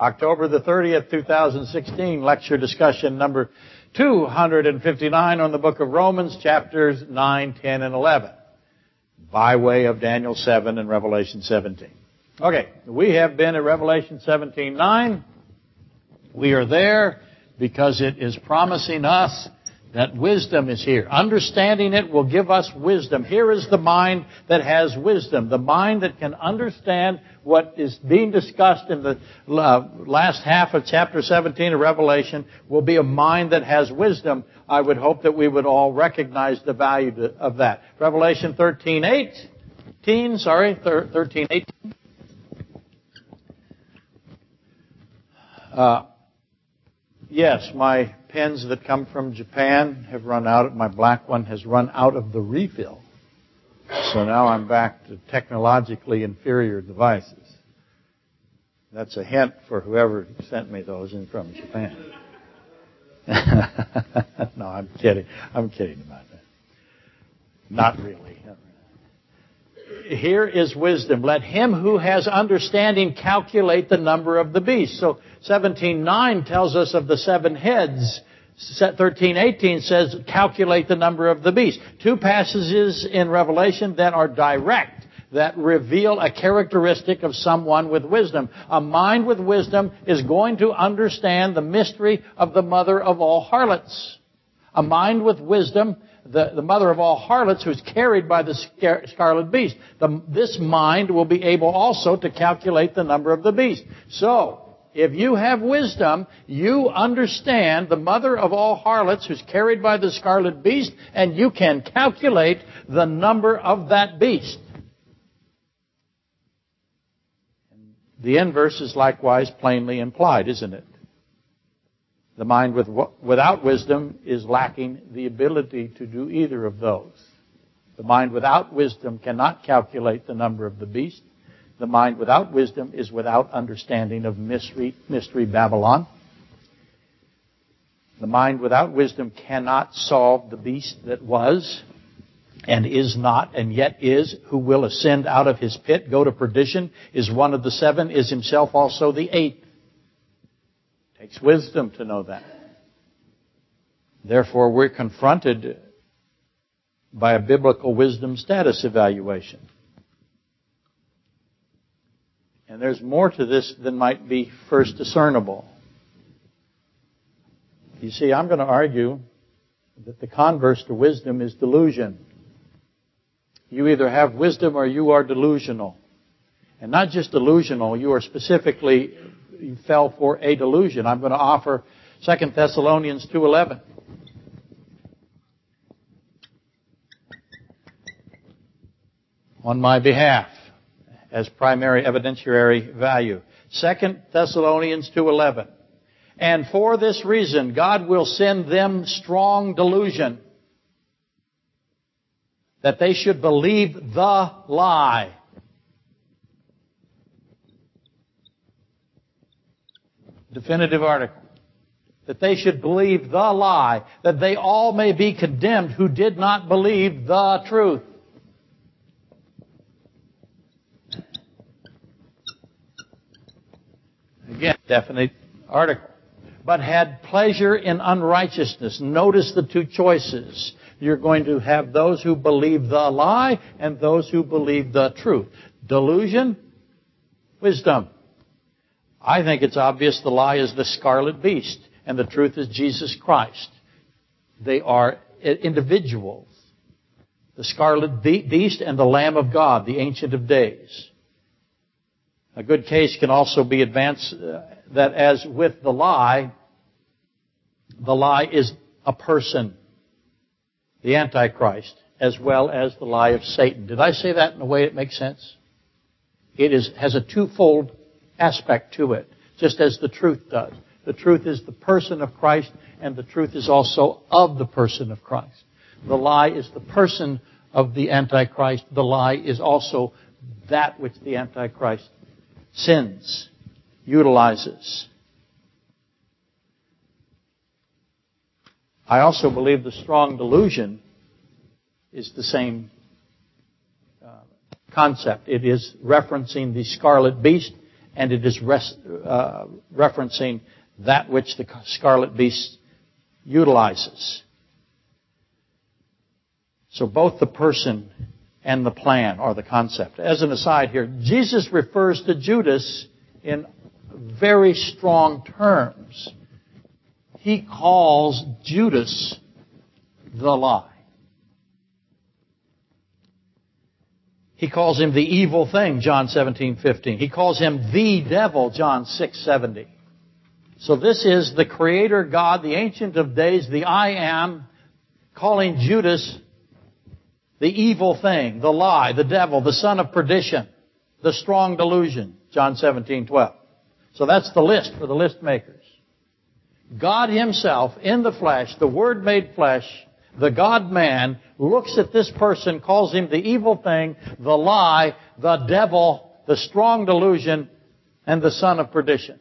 October the 30th, 2016, lecture discussion number 259 on the book of Romans, chapters 9, 10, and 11, by way of Daniel 7 and Revelation 17. Okay, we have been at Revelation 17, 9. We are there because it is promising us that wisdom is here. Understanding it will give us wisdom. Here is the mind that has wisdom. The mind that can understand what is being discussed in the uh, last half of chapter 17 of Revelation will be a mind that has wisdom. I would hope that we would all recognize the value of that. Revelation 13, 18, sorry, 13, 18. Uh, yes, my pens that come from Japan have run out. My black one has run out of the refill. So now I'm back to technologically inferior devices. That's a hint for whoever sent me those in from Japan. no, I'm kidding. I'm kidding about that. Not really. Here is wisdom. Let him who has understanding calculate the number of the beast. So 17.9 tells us of the seven heads. 13.18 says calculate the number of the beast. Two passages in Revelation that are direct that reveal a characteristic of someone with wisdom. A mind with wisdom is going to understand the mystery of the mother of all harlots. A mind with wisdom, the, the mother of all harlots who's carried by the scarlet beast. The, this mind will be able also to calculate the number of the beast. So, if you have wisdom, you understand the mother of all harlots who's carried by the scarlet beast, and you can calculate the number of that beast. The inverse is likewise plainly implied, isn't it? The mind with, without wisdom is lacking the ability to do either of those. The mind without wisdom cannot calculate the number of the beast. The mind without wisdom is without understanding of mystery, mystery Babylon. The mind without wisdom cannot solve the beast that was and is not and yet is, who will ascend out of his pit, go to perdition, is one of the seven, is himself also the eighth. Takes wisdom to know that. Therefore, we're confronted by a biblical wisdom status evaluation. And there's more to this than might be first discernible. You see, I'm going to argue that the converse to wisdom is delusion. You either have wisdom or you are delusional. And not just delusional, you are specifically, you fell for a delusion. I'm going to offer 2 Thessalonians 2.11. On my behalf as primary evidentiary value. 2 Thessalonians 2.11. And for this reason, God will send them strong delusion that they should believe the lie. Definitive article. That they should believe the lie, that they all may be condemned who did not believe the truth. Again, definite article. But had pleasure in unrighteousness. Notice the two choices. You're going to have those who believe the lie and those who believe the truth. Delusion, wisdom. I think it's obvious the lie is the scarlet beast and the truth is Jesus Christ. They are individuals. The scarlet beast and the Lamb of God, the Ancient of Days. A good case can also be advanced uh, that as with the lie, the lie is a person, the Antichrist, as well as the lie of Satan. Did I say that in a way that makes sense? It is, has a twofold aspect to it, just as the truth does. The truth is the person of Christ, and the truth is also of the person of Christ. The lie is the person of the Antichrist. The lie is also that which the Antichrist sins, utilizes. I also believe the strong delusion is the same uh, concept. It is referencing the scarlet beast and it is uh, referencing that which the scarlet beast utilizes. So both the person and the plan are the concept. As an aside here, Jesus refers to Judas in very strong terms. He calls Judas the lie. He calls him the evil thing, John 17, 15. He calls him the devil, John 6, 70. So this is the Creator God, the Ancient of Days, the I Am, calling Judas the evil thing, the lie, the devil, the son of perdition, the strong delusion, John 17, 12. So that's the list for the list makers. God Himself in the flesh, the Word made flesh, the God man, looks at this person, calls him the evil thing, the lie, the devil, the strong delusion, and the son of perdition.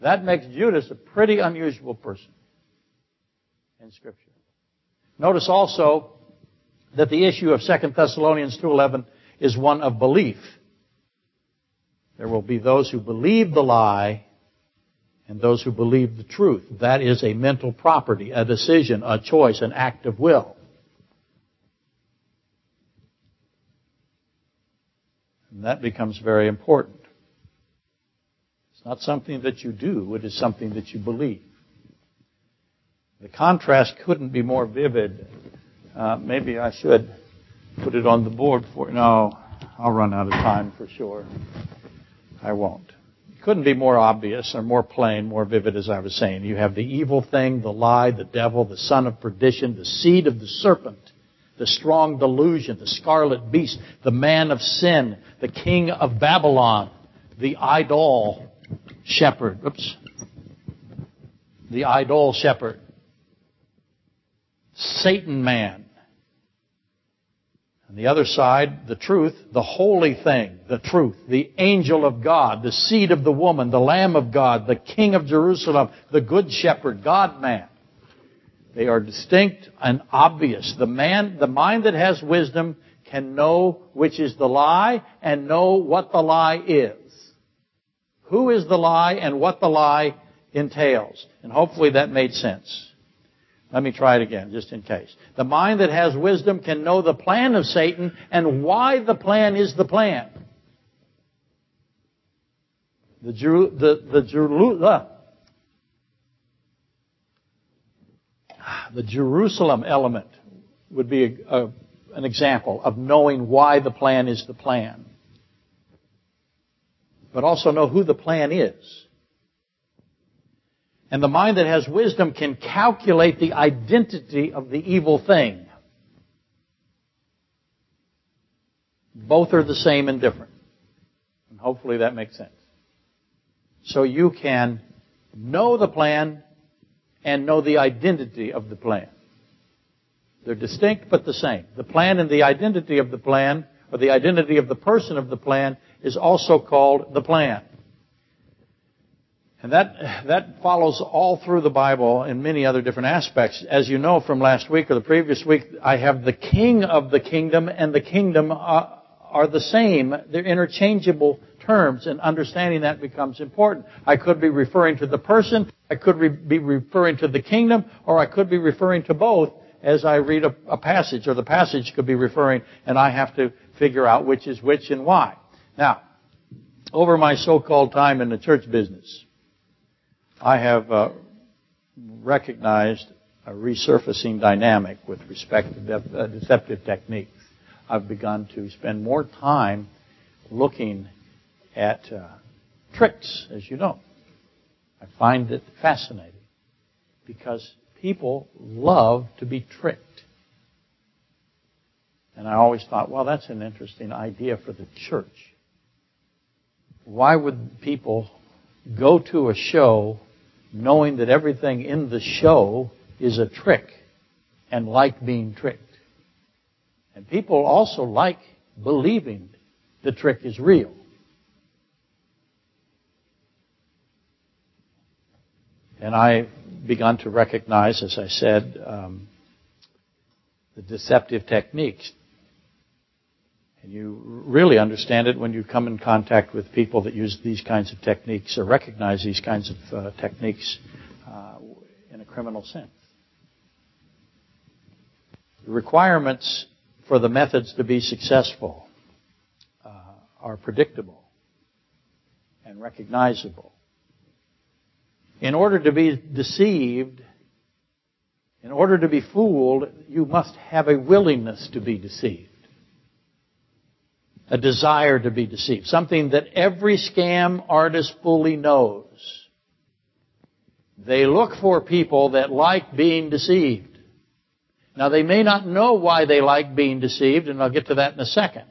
That makes Judas a pretty unusual person in Scripture. Notice also that the issue of 2 Thessalonians 2.11 is one of belief. There will be those who believe the lie and those who believe the truth. That is a mental property, a decision, a choice, an act of will. And that becomes very important. It's not something that you do, it is something that you believe. The contrast couldn't be more vivid. Uh, maybe I should put it on the board for no, I'll run out of time for sure. I won't. Couldn't be more obvious or more plain, more vivid as I was saying. You have the evil thing, the lie, the devil, the son of perdition, the seed of the serpent, the strong delusion, the scarlet beast, the man of sin, the king of Babylon, the idol, shepherd. Oops. The idol shepherd. Satan man. On the other side, the truth, the holy thing, the truth, the angel of God, the seed of the woman, the Lamb of God, the King of Jerusalem, the good shepherd, God man. They are distinct and obvious. The man, the mind that has wisdom can know which is the lie and know what the lie is who is the lie and what the lie entails. And hopefully that made sense. Let me try it again, just in case. The mind that has wisdom can know the plan of Satan and why the plan is the plan. The, Jeru- the, the, Jeru- uh, the Jerusalem element would be a, a, an example of knowing why the plan is the plan but also know who the plan is. And the mind that has wisdom can calculate the identity of the evil thing. Both are the same and different. And hopefully that makes sense. So you can know the plan and know the identity of the plan. They're distinct but the same. The plan and the identity of the plan, or the identity of the person of the plan, is also called the plan. And that, that follows all through the Bible in many other different aspects. As you know from last week or the previous week, I have the king of the kingdom and the kingdom are, are the same. They're interchangeable terms and understanding that becomes important. I could be referring to the person, I could re- be referring to the kingdom, or I could be referring to both as I read a, a passage, or the passage could be referring, and I have to figure out which is which and why. Now, over my so-called time in the church business, I have uh, recognized a resurfacing dynamic with respect to de- uh, deceptive techniques. I've begun to spend more time looking at uh, tricks, as you know. I find it fascinating because people love to be tricked. And I always thought, well, that's an interesting idea for the church why would people go to a show knowing that everything in the show is a trick and like being tricked? And people also like believing the trick is real. And I begun to recognize, as I said, um, the deceptive techniques And you really understand it when you come in contact with people that use these kinds of techniques or recognize these kinds of uh, techniques uh, in a criminal sense. The requirements for the methods to be successful uh, are predictable and recognizable. In order to be deceived, in order to be fooled, you must have a willingness to be deceived. A desire to be deceived. Something that every scam artist fully knows. They look for people that like being deceived. Now they may not know why they like being deceived, and I'll get to that in a second.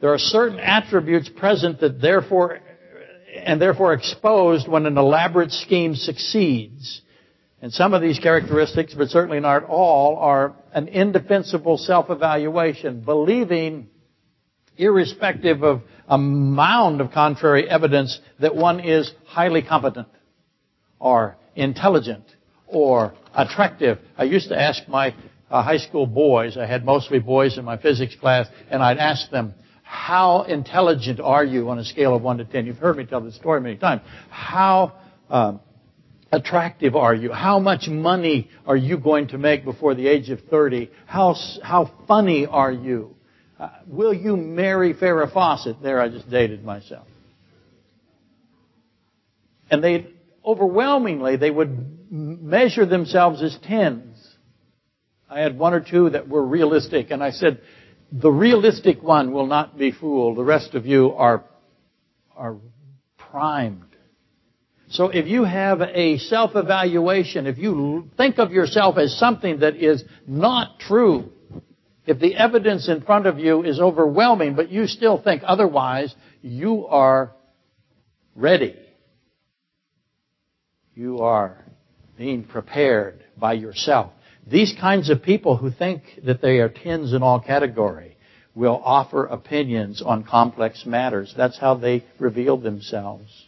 There are certain attributes present that therefore, and therefore exposed when an elaborate scheme succeeds. And some of these characteristics, but certainly not all, are an indefensible self-evaluation, believing, irrespective of a mound of contrary evidence, that one is highly competent, or intelligent, or attractive. I used to ask my uh, high school boys, I had mostly boys in my physics class, and I'd ask them, how intelligent are you on a scale of 1 to 10? You've heard me tell this story many times. How um, attractive are you? How much money are you going to make before the age of 30? How, how funny are you? Uh, will you marry Farrah Fawcett? There, I just dated myself. And they, overwhelmingly, they would measure themselves as tens. I had one or two that were realistic, and I said, the realistic one will not be fooled. The rest of you are, are primed. So if you have a self-evaluation, if you think of yourself as something that is not true, if the evidence in front of you is overwhelming, but you still think otherwise, you are ready. You are being prepared by yourself. These kinds of people who think that they are tens in all category will offer opinions on complex matters. That's how they reveal themselves.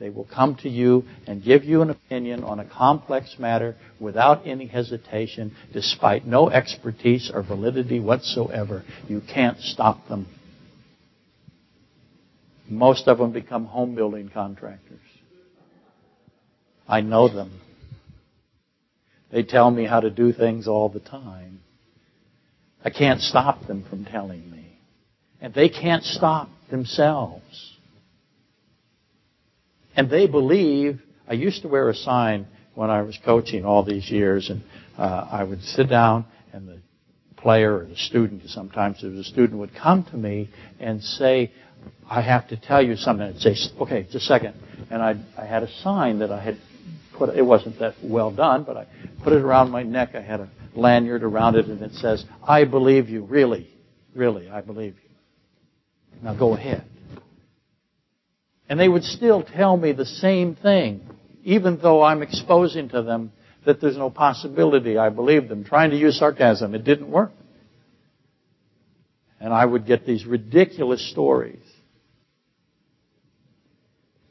They will come to you and give you an opinion on a complex matter without any hesitation, despite no expertise or validity whatsoever. You can't stop them. Most of them become home building contractors. I know them. They tell me how to do things all the time. I can't stop them from telling me. And they can't stop themselves. And they believe, I used to wear a sign when I was coaching all these years, and uh, I would sit down, and the player or the student, sometimes there was a student, would come to me and say, I have to tell you something. I'd say, okay, just a second. And I, I had a sign that I had put, it wasn't that well done, but I put it around my neck. I had a lanyard around it and it says, I believe you, really, really, I believe you. Now go ahead. And they would still tell me the same thing, even though I'm exposing to them that there's no possibility I believe them, trying to use sarcasm. It didn't work. And I would get these ridiculous stories.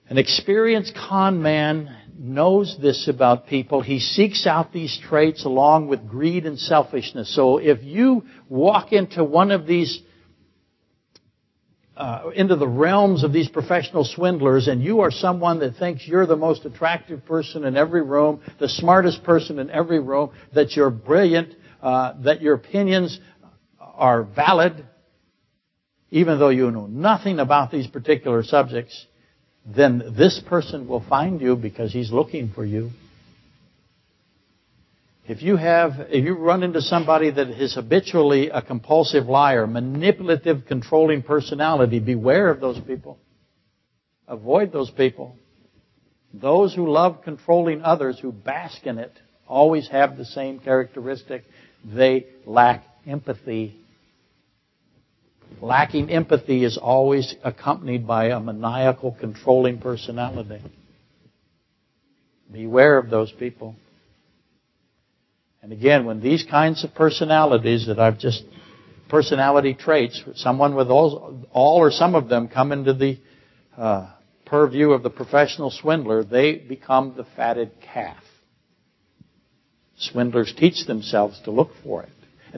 An experienced con man knows this about people. He seeks out these traits along with greed and selfishness. So if you walk into one of these, uh, into the realms of these professional swindlers and you are someone that thinks you're the most attractive person in every room, the smartest person in every room, that you're brilliant, uh, that your opinions are valid, even though you know nothing about these particular subjects, then this person will find you because he's looking for you. If you have, if you run into somebody that is habitually a compulsive liar, manipulative, controlling personality, beware of those people. Avoid those people. Those who love controlling others, who bask in it, always have the same characteristic. They lack empathy Lacking empathy is always accompanied by a maniacal, controlling personality. Beware of those people. And again, when these kinds of personalities that I've just, personality traits, someone with all, all or some of them come into the uh, purview of the professional swindler, they become the fatted calf. Swindlers teach themselves to look for it.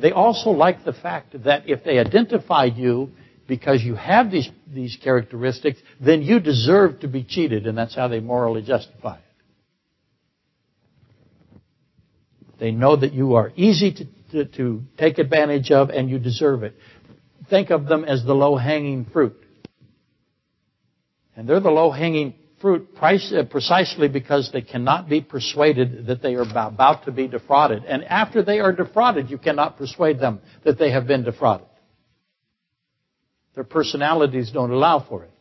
They also like the fact that if they identify you because you have these, these characteristics, then you deserve to be cheated, and that's how they morally justify it. They know that you are easy to, to, to take advantage of and you deserve it. Think of them as the low-hanging fruit. And they're the low-hanging fruit uh, precisely because they cannot be persuaded that they are about to be defrauded. And after they are defrauded, you cannot persuade them that they have been defrauded. Their personalities don't allow for it.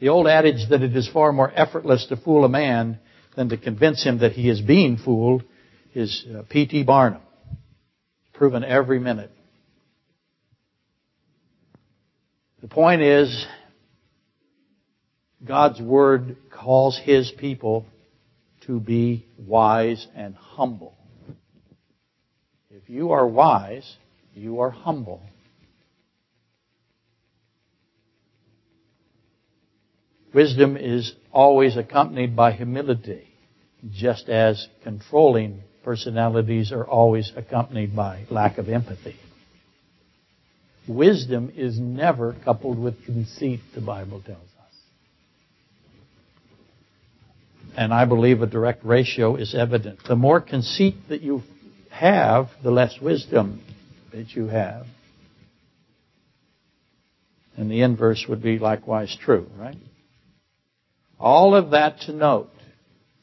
The old adage that it is far more effortless to fool a man than to convince him that he is being fooled is uh, P.T. Barnum. Proven every minute. The point is, God's Word calls His people to be wise and humble. If you are wise, you are humble. Wisdom is always accompanied by humility, just as controlling personalities are always accompanied by lack of empathy. Wisdom is never coupled with conceit, the Bible tells us. And I believe a direct ratio is evident. The more conceit that you have, the less wisdom that you have. And the inverse would be likewise true, right? All of that to note,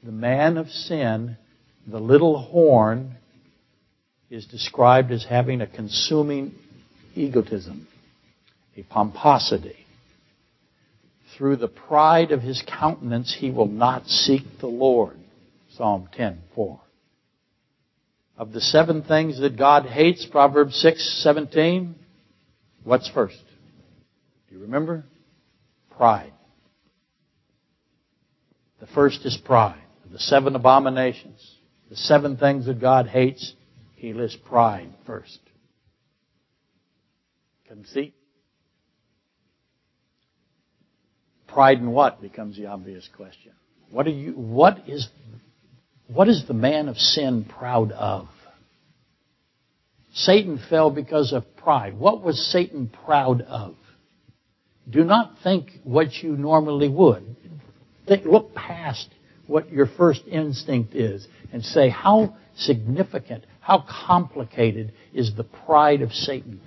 the man of sin, the little horn, is described as having a consuming egotism, a pomposity. Through the pride of his countenance, he will not seek the Lord. Psalm 10:4. Of the seven things that God hates, Proverbs 6:17, what's first? Do you remember? Pride. The first is pride. The seven abominations, the seven things that God hates, he lists pride first. Conceit. Pride in what becomes the obvious question. What are you, what is, what is the man of sin proud of? Satan fell because of pride. What was Satan proud of? Do not think what you normally would think, look past what your first instinct is and say, how significant, how complicated is the pride of Satan?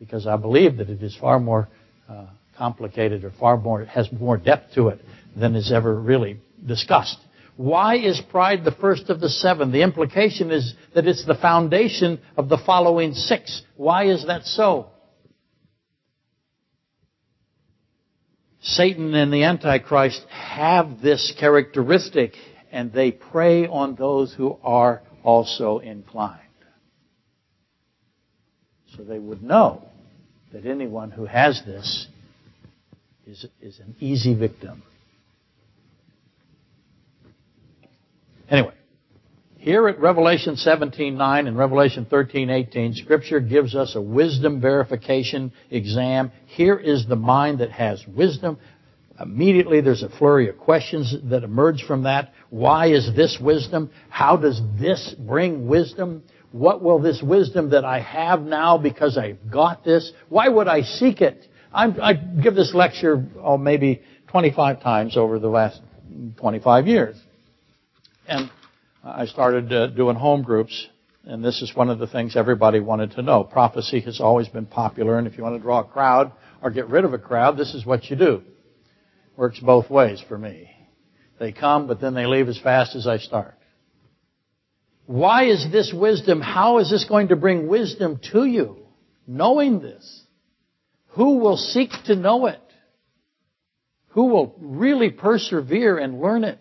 Because I believe that it is far more uh, complicated or far more, has more depth to it than is ever really discussed. Why is pride the first of the seven? The implication is that it's the foundation of the following six. Why is that so? Satan and the Antichrist have this characteristic and they prey on those who are also inclined. So they would know that anyone who has this is, is an easy victim. Anyway, here at Revelation 17:9 and Revelation 13:18, Scripture gives us a wisdom verification exam. Here is the mind that has wisdom. Immediately there's a flurry of questions that emerge from that. Why is this wisdom? How does this bring wisdom? What will this wisdom that I have now because I've got this? Why would I seek it? I'm, i give this lecture, oh, maybe 25 times over the last 25 years. And I started uh, doing home groups, and this is one of the things everybody wanted to know. Prophecy has always been popular, and if you want to draw a crowd or get rid of a crowd, this is what you do. Works both ways for me. They come, but then they leave as fast as I start. Why is this wisdom? How is this going to bring wisdom to you? Knowing this. Who will seek to know it? Who will really persevere and learn it?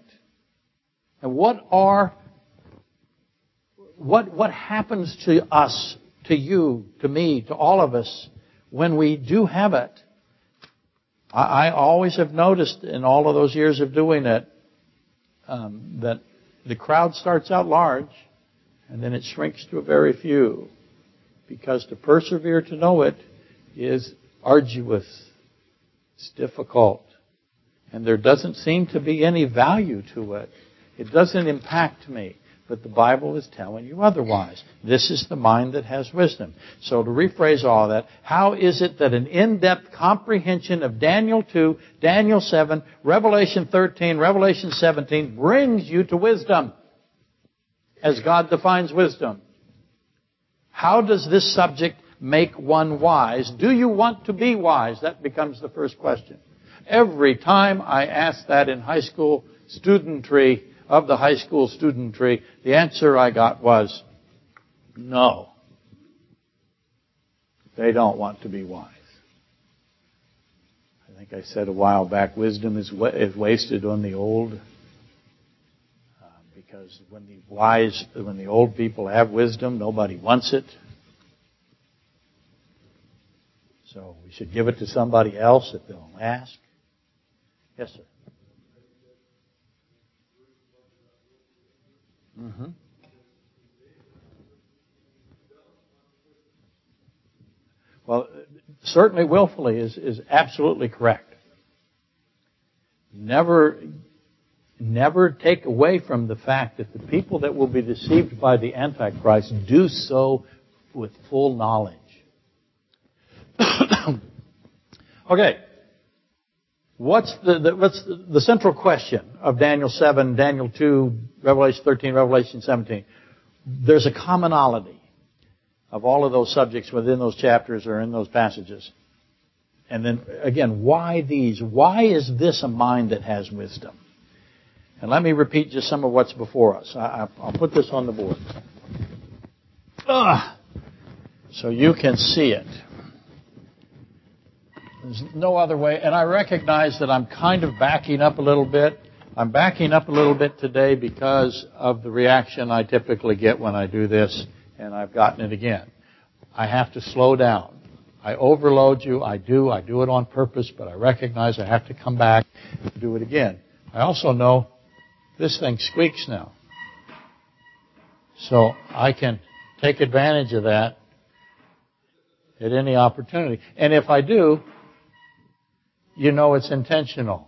And what are what, what happens to us, to you, to me, to all of us when we do have it? I, I always have noticed in all of those years of doing it um, that the crowd starts out large and then it shrinks to a very few because to persevere to know it is arduous. It's difficult. And there doesn't seem to be any value to it. It doesn't impact me. But the Bible is telling you otherwise. This is the mind that has wisdom. So to rephrase all that, how is it that an in-depth comprehension of Daniel 2, Daniel 7, Revelation 13, Revelation 17 brings you to wisdom? As God defines wisdom. How does this subject make one wise? Do you want to be wise? That becomes the first question. Every time I ask that in high school studentry, of the high school studentry, the answer I got was no. They don't want to be wise. I think I said a while back, wisdom is, wa- is wasted on the old. Uh, because when the wise, when the old people have wisdom, nobody wants it. So we should give it to somebody else if they'll ask. Yes, sir. Mm-hmm. Well, certainly willfully is, is absolutely correct. Never, never take away from the fact that the people that will be deceived by the Antichrist do so with full knowledge. okay. What's the, the, what's the, the central question of Daniel 7, Daniel 2, Revelation 13, Revelation 17? There's a commonality of all of those subjects within those chapters or in those passages. And then again, why these? Why is this a mind that has wisdom? And let me repeat just some of what's before us. I, will put this on the board. Ugh. So you can see it. There's no other way. And I recognize that I'm kind of backing up a little bit. I'm backing up a little bit today because of the reaction I typically get when I do this, and I've gotten it again. I have to slow down. I overload you. I do. I do it on purpose, but I recognize I have to come back and do it again. I also know this thing squeaks now. So I can take advantage of that at any opportunity. And if I do, you know it's intentional.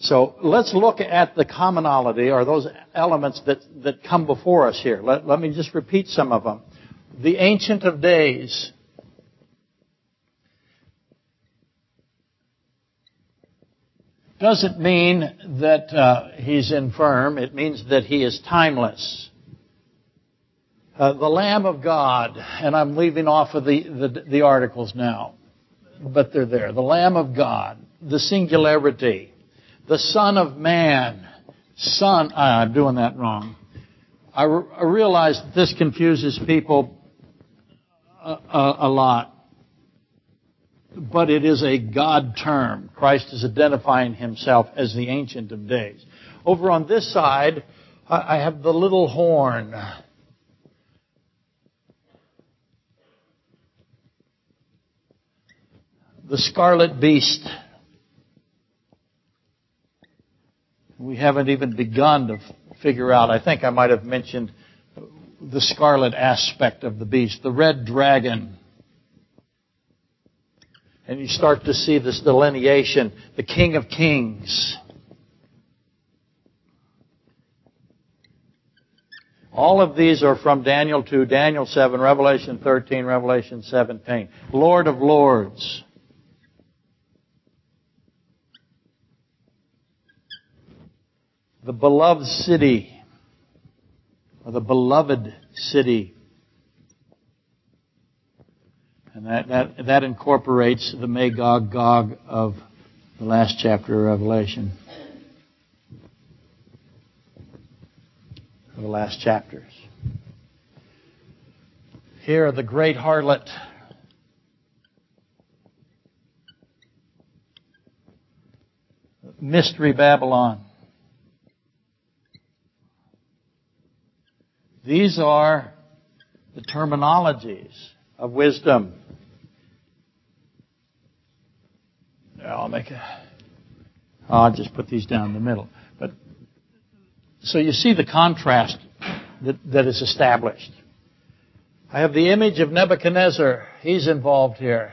So let's look at the commonality or those elements that, that come before us here. Let, let me just repeat some of them. The Ancient of Days. Doesn't mean that uh, he's infirm. It means that he is timeless. Uh, the Lamb of God, and I'm leaving off of the, the, the articles now but they're there. The Lamb of God, the singularity, the Son of Man, Son, ah, I'm doing that wrong. I, re- I realize that this confuses people a, a, a lot. But it is a God term. Christ is identifying himself as the Ancient of Days. Over on this side, I have the little horn. The scarlet beast. We haven't even begun to figure out. I think I might have mentioned the scarlet aspect of the beast, the red dragon. And you start to see this delineation, the King of Kings. All of these are from Daniel 2, Daniel 7, Revelation 13, Revelation 17. Lord of Lords. The beloved city, or the beloved city. And that, that, that incorporates the Magog Gog of the last chapter of Revelation. Of the last chapters. Here, the great harlot. Mystery Babylon. These are the terminologies of wisdom. I'll make a. I'll just put these down in the middle. But so you see the contrast that, that is established. I have the image of Nebuchadnezzar. He's involved here.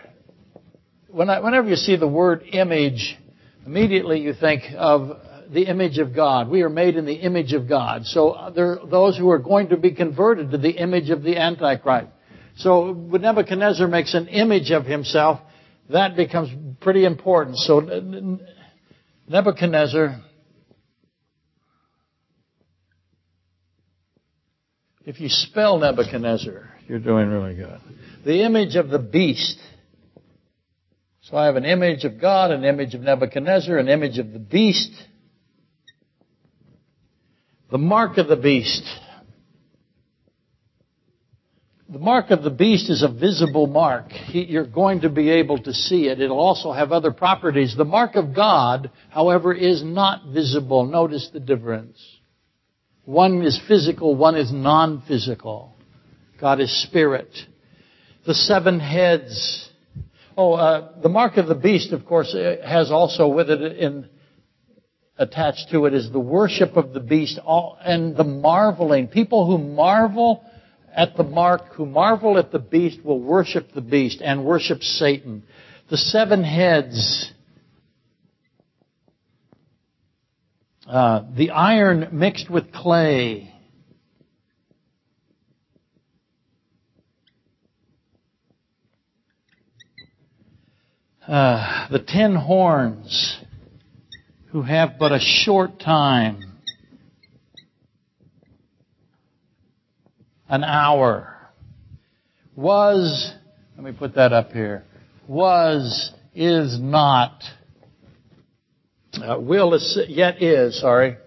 When I, whenever you see the word image, immediately you think of the image of God. We are made in the image of God. So uh, there are those who are going to be converted to the image of the Antichrist. So when Nebuchadnezzar makes an image of himself, that becomes pretty important. So Nebuchadnezzar, if you spell Nebuchadnezzar, you're doing really good. The image of the beast. So I have an image of God, an image of Nebuchadnezzar, an image of the beast. The mark of the beast. The mark of the beast is a visible mark. you're going to be able to see it. It'll also have other properties. The mark of God, however, is not visible. Notice the difference. One is physical, one is non-physical. God is spirit. The seven heads. Oh, uh, the mark of the beast, of course, has also with it in, attached to it is the worship of the beast all, and the marveling. People who marvel at the mark, who marvel at the beast, will worship the beast and worship Satan. The seven heads, uh, the iron mixed with clay, uh, the ten horns, who have but a short time an hour. Was, let me put that up here, was, is not, uh, will, yet is, sorry,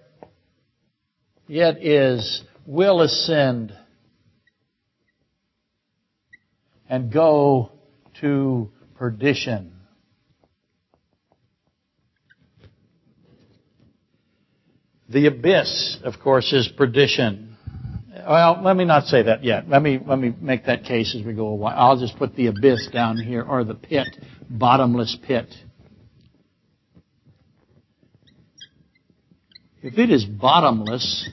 yet is, will ascend and go to perdition. The abyss, of course, is perdition. Well, let me not say that yet. Let me, let me make that case as we go along. I'll just put the abyss down here, or the pit, bottomless pit. If it is bottomless,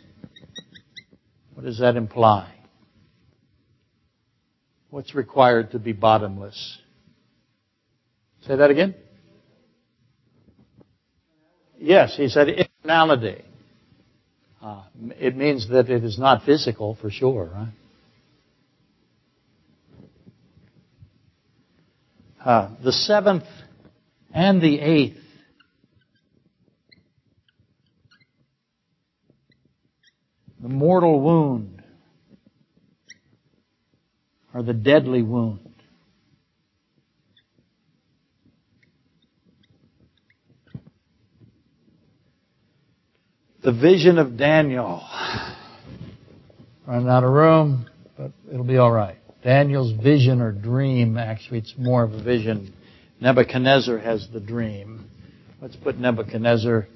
what does that imply? What's required to be bottomless? Say that again? Yes, he said eternality. Uh, it means that it is not physical for sure, right? Uh, the seventh and the eighth the mortal wound or the deadly wound. The vision of Daniel. Running out of room, but it'll be all right. Daniel's vision or dream, actually, it's more of a vision. Nebuchadnezzar has the dream. Let's put Nebuchadnezzar,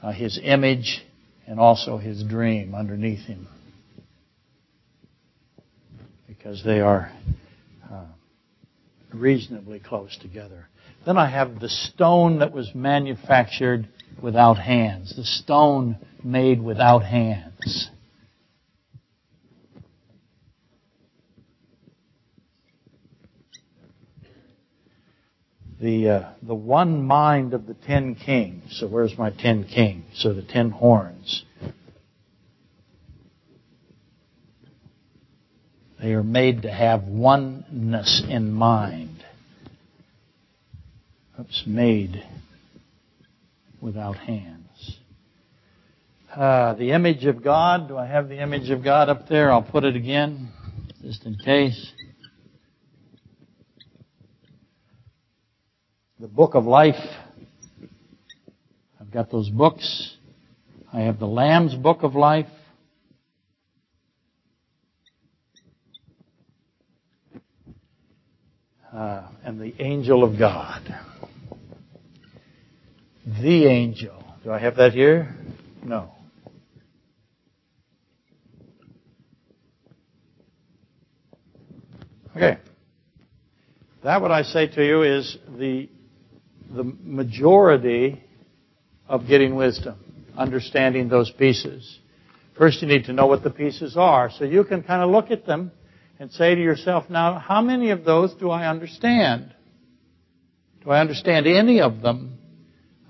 uh, his image, and also his dream underneath him. Because they are uh, reasonably close together. Then I have the stone that was manufactured without hands. The stone made without hands. The, uh, the one mind of the ten kings. So where's my ten kings? So the ten horns. They are made to have oneness in mind. Oops, made without hands. Uh, the image of God. Do I have the image of God up there? I'll put it again, just in case. The book of life. I've got those books. I have the Lamb's book of life. Uh, and the angel of God. The angel. Do I have that here? No. Okay. That, what I say to you, is the, the majority of getting wisdom, understanding those pieces. First, you need to know what the pieces are. So you can kind of look at them and say to yourself, now, how many of those do I understand? Do I understand any of them?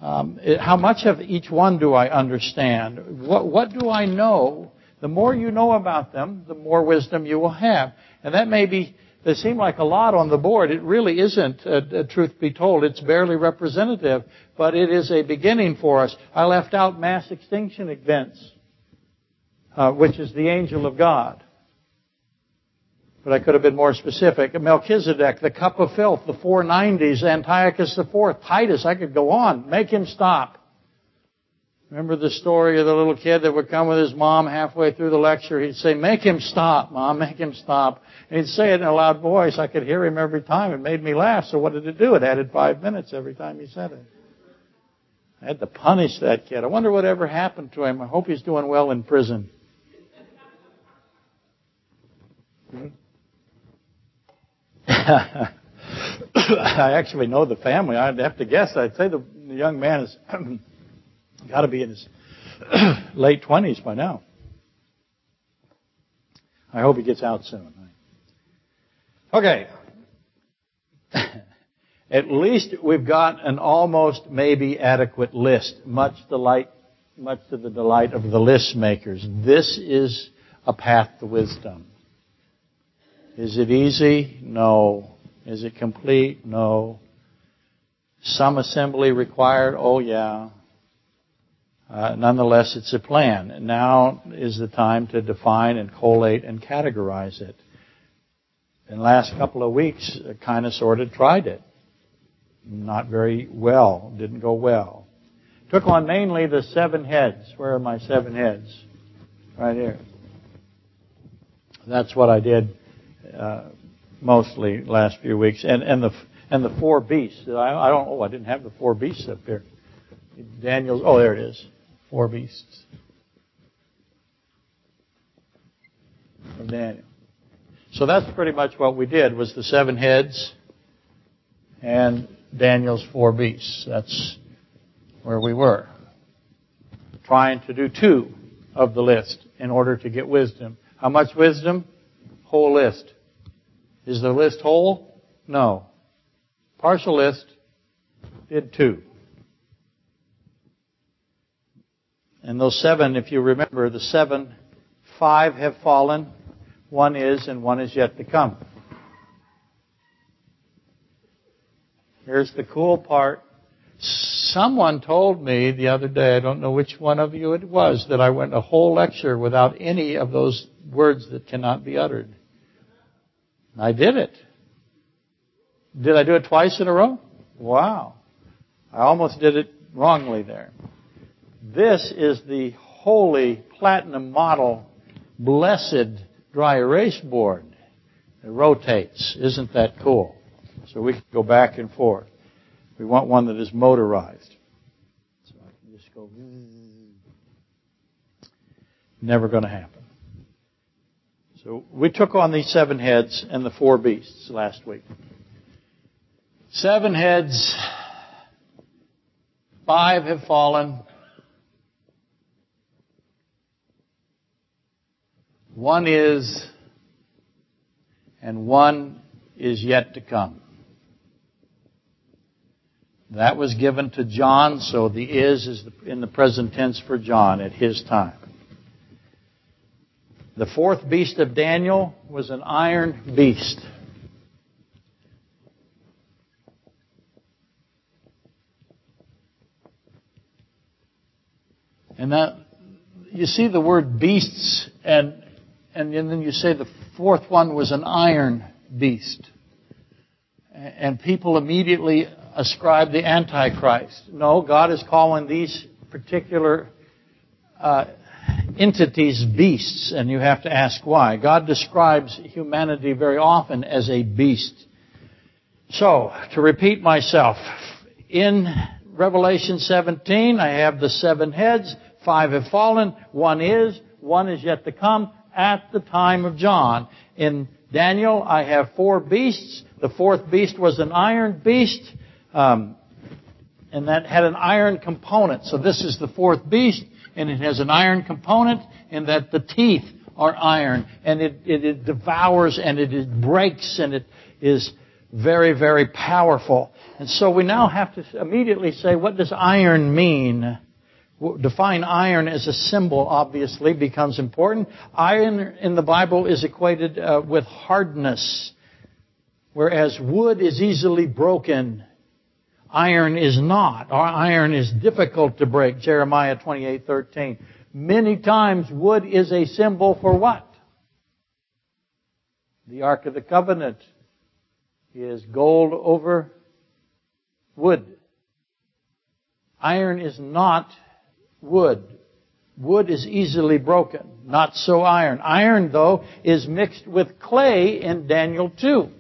Um, it, how much of each one do I understand? What, what do I know? The more you know about them, the more wisdom you will have. And that may be, they seem like a lot on the board. It really isn't, uh, truth be told. It's barely representative, but it is a beginning for us. I left out mass extinction events, uh, which is the angel of God. But I could have been more specific. Melchizedek, the cup of filth, the 490s, Antiochus IV, Titus, I could go on. Make him stop. Remember the story of the little kid that would come with his mom halfway through the lecture? He'd say, make him stop, mom, make him stop. And he'd say it in a loud voice. I could hear him every time. It made me laugh. So what did it do? It added five minutes every time he said it. I had to punish that kid. I wonder what ever happened to him. I hope he's doing well in prison. Hmm? I actually know the family. I'd have to guess. I'd say the young man has got to be in his late 20s by now. I hope he gets out soon. Okay. At least we've got an almost maybe adequate list, much delight, much to the delight of the list makers. This is a path to wisdom. Is it easy? No. Is it complete? No. Some assembly required? Oh yeah. Uh, nonetheless, it's a plan. Now is the time to define and collate and categorize it. In the last couple of weeks, kind of sort of tried it. Not very well. Didn't go well. Took on mainly the seven heads. Where are my seven heads? Right here. That's what I did uh, mostly last few weeks, and and the and the four beasts. I, I don't. Oh, I didn't have the four beasts up here. Daniel's. Oh, there it is. Four beasts of Daniel. So that's pretty much what we did. Was the seven heads and Daniel's four beasts. That's where we were. Trying to do two of the list in order to get wisdom. How much wisdom? Whole list. Is the list whole? No. Partial list did two. And those seven, if you remember, the seven, five have fallen, one is, and one is yet to come. Here's the cool part. Someone told me the other day, I don't know which one of you it was, that I went a whole lecture without any of those words that cannot be uttered. I did it. Did I do it twice in a row? Wow. I almost did it wrongly there. This is the holy platinum model blessed dry erase board. It rotates. Isn't that cool? So we can go back and forth. We want one that is motorized. So I can just go. Never going to happen. So we took on these seven heads and the four beasts last week. Seven heads, five have fallen. One is, and one is yet to come. That was given to John, so the is is in the present tense for John at his time. The fourth beast of Daniel was an iron beast. And that, you see the word beasts, and, and then you say the fourth one was an iron beast. And people immediately ascribe the Antichrist. No, God is calling these particular uh, entities beasts, and you have to ask why. God describes humanity very often as a beast. So, to repeat myself, in Revelation 17, I have the seven heads, five have fallen, one is, one is yet to come at the time of John. In Daniel, I have four beasts. The fourth beast was an iron beast, um, and that had an iron component. So this is the fourth beast and it has an iron component in that the teeth are iron and it, it, it devours and it, it breaks and it is very, very powerful. And so we now have to immediately say, what does iron mean? Define iron as a symbol, obviously, becomes important. Iron in the Bible is equated uh, with hardness, whereas wood is easily broken. Iron is not. Or iron is difficult to break. Jeremiah 28:13. Many times wood is a symbol for what? The Ark of the Covenant is gold over wood. Iron is not wood. Wood is easily broken. Not so iron. Iron, though, is mixed with clay in Daniel 2.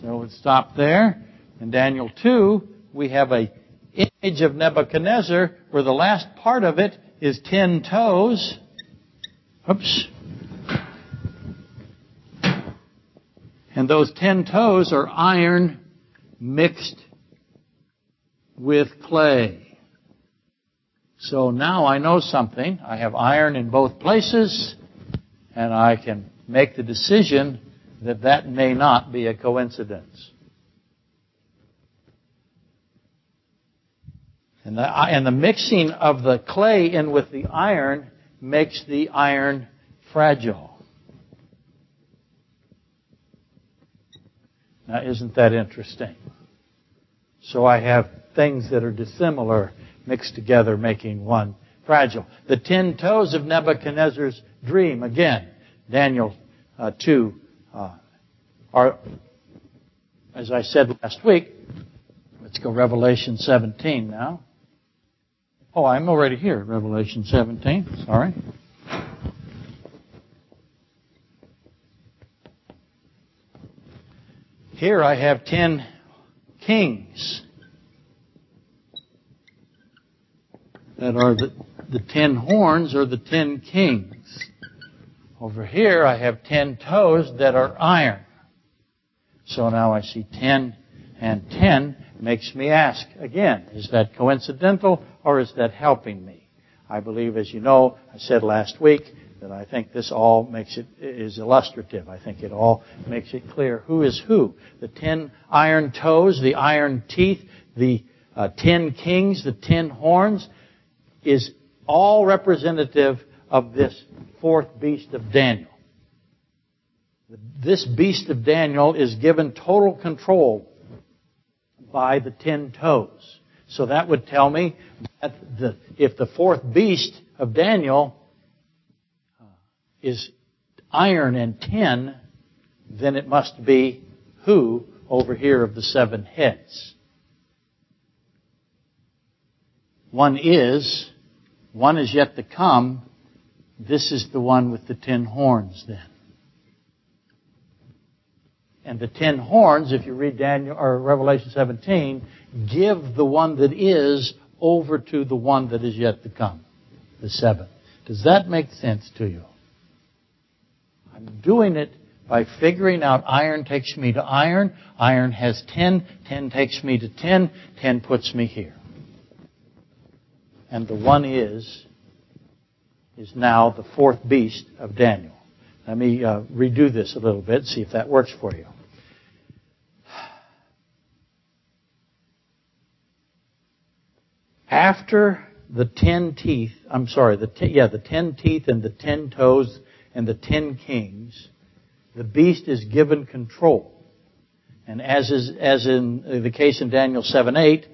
So we'll stop there. In Daniel 2, we have a image of Nebuchadnezzar where the last part of it is ten toes. Oops. And those ten toes are iron mixed with clay. So now I know something. I have iron in both places, and I can make the decision that that may not be a coincidence. And the, and the mixing of the clay in with the iron makes the iron fragile. Now, isn't that interesting? So I have things that are dissimilar mixed together, making one fragile. The ten toes of Nebuchadnezzar's dream, again, Daniel uh, 2, uh, are, as I said last week, let's go Revelation 17 now. Oh, I'm already here, Revelation 17. Sorry. Here I have ten kings that are the, the ten horns or the ten kings. Over here I have ten toes that are iron. So now I see ten and ten makes me ask again, is that coincidental or is that helping me? I believe, as you know, I said last week that I think this all makes it is illustrative. I think it all makes it clear who is who. The ten iron toes, the iron teeth, the uh, ten kings, the ten horns, is all representative of this fourth beast of Daniel. This beast of Daniel is given total control by the ten toes. So that would tell me that the, if the fourth beast of Daniel uh, is iron and tin, then it must be who over here of the seven heads? One is, one is yet to come. This is the one with the ten horns then. And the ten horns, if you read Daniel or Revelation 17, give the one that is over to the one that is yet to come, the seventh. Does that make sense to you? I'm doing it by figuring out iron takes me to iron, iron has 10, 10 takes me to 10, 10 puts me here. And the one is, is now the fourth beast of Daniel. Let me uh, redo this a little bit, see if that works for you. After the ten teeth, I'm sorry, the ten, yeah, the ten teeth and the ten toes and the ten kings, the beast is given control. And as is, as in the case in Daniel 7 8,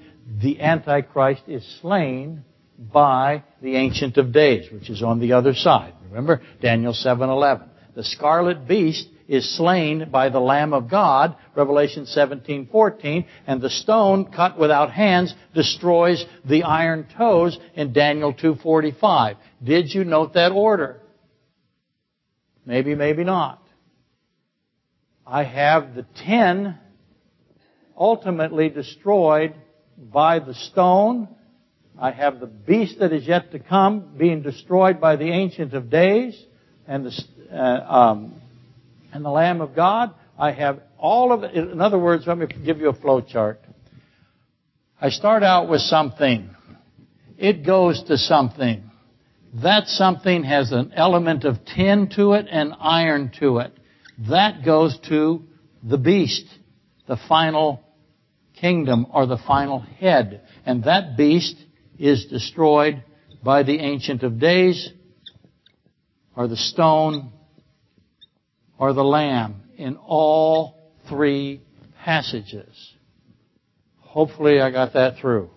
the Antichrist is slain by the Ancient of Days, which is on the other side. Remember? Daniel 7 11. The scarlet beast is slain by the Lamb of God, Revelation 17:14, and the stone cut without hands destroys the iron toes in Daniel 2:45. Did you note that order? Maybe, maybe not. I have the ten ultimately destroyed by the stone. I have the beast that is yet to come being destroyed by the Ancient of Days and the uh, um, and the Lamb of God. I have all of it. In other words, let me give you a flow chart. I start out with something. It goes to something. That something has an element of tin to it and iron to it. That goes to the beast, the final kingdom or the final head. And that beast is destroyed by the Ancient of Days or the stone or the lamb in all three passages. Hopefully I got that through.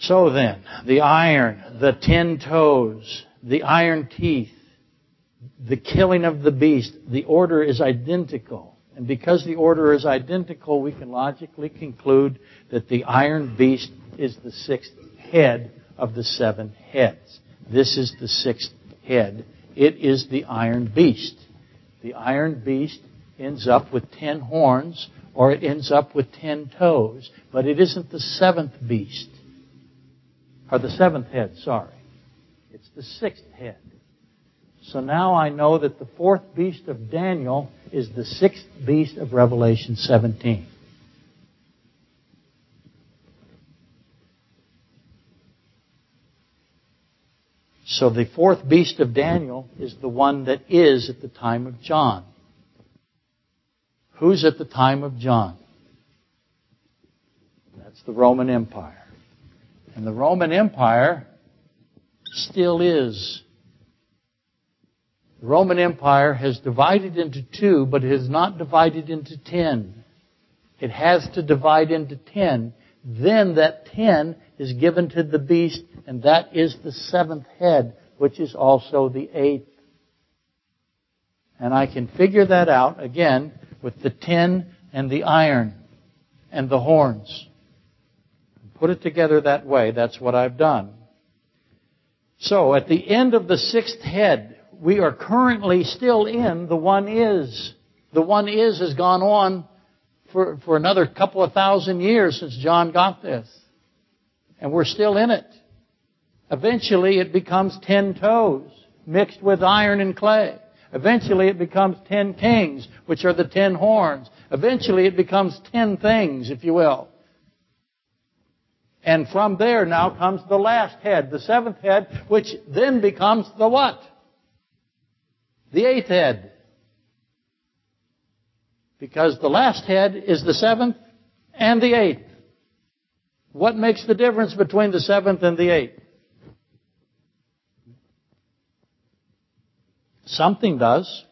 So then, the iron, the ten toes, the iron teeth, the killing of the beast, the order is identical. And because the order is identical, we can logically conclude that the iron beast is the sixth head of the seven heads. This is the sixth head. It is the iron beast. The iron beast ends up with ten horns or it ends up with ten toes, but it isn't the seventh beast. Or the seventh head, sorry. It's the sixth head. So now I know that the fourth beast of Daniel is the sixth beast of Revelation 17. So the fourth beast of Daniel is the one that is at the time of John. Who's at the time of John? That's the Roman Empire. And the Roman Empire still is the Roman Empire has divided into two, but it has not divided into ten. It has to divide into ten. Then that ten is given to the beast, and that is the seventh head, which is also the eighth. And I can figure that out, again, with the tin and the iron and the horns. Put it together that way. That's what I've done. So, at the end of the sixth head, we are currently still in the one is. The one is has gone on for, for another couple of thousand years since John got this. And we're still in it. Eventually it becomes ten toes mixed with iron and clay. Eventually it becomes ten kings, which are the ten horns. Eventually it becomes ten things, if you will. And from there now comes the last head, the seventh head, which then becomes the what? The eighth head. Because the last head is the seventh and the eighth. What makes the difference between the seventh and the eighth? Something does.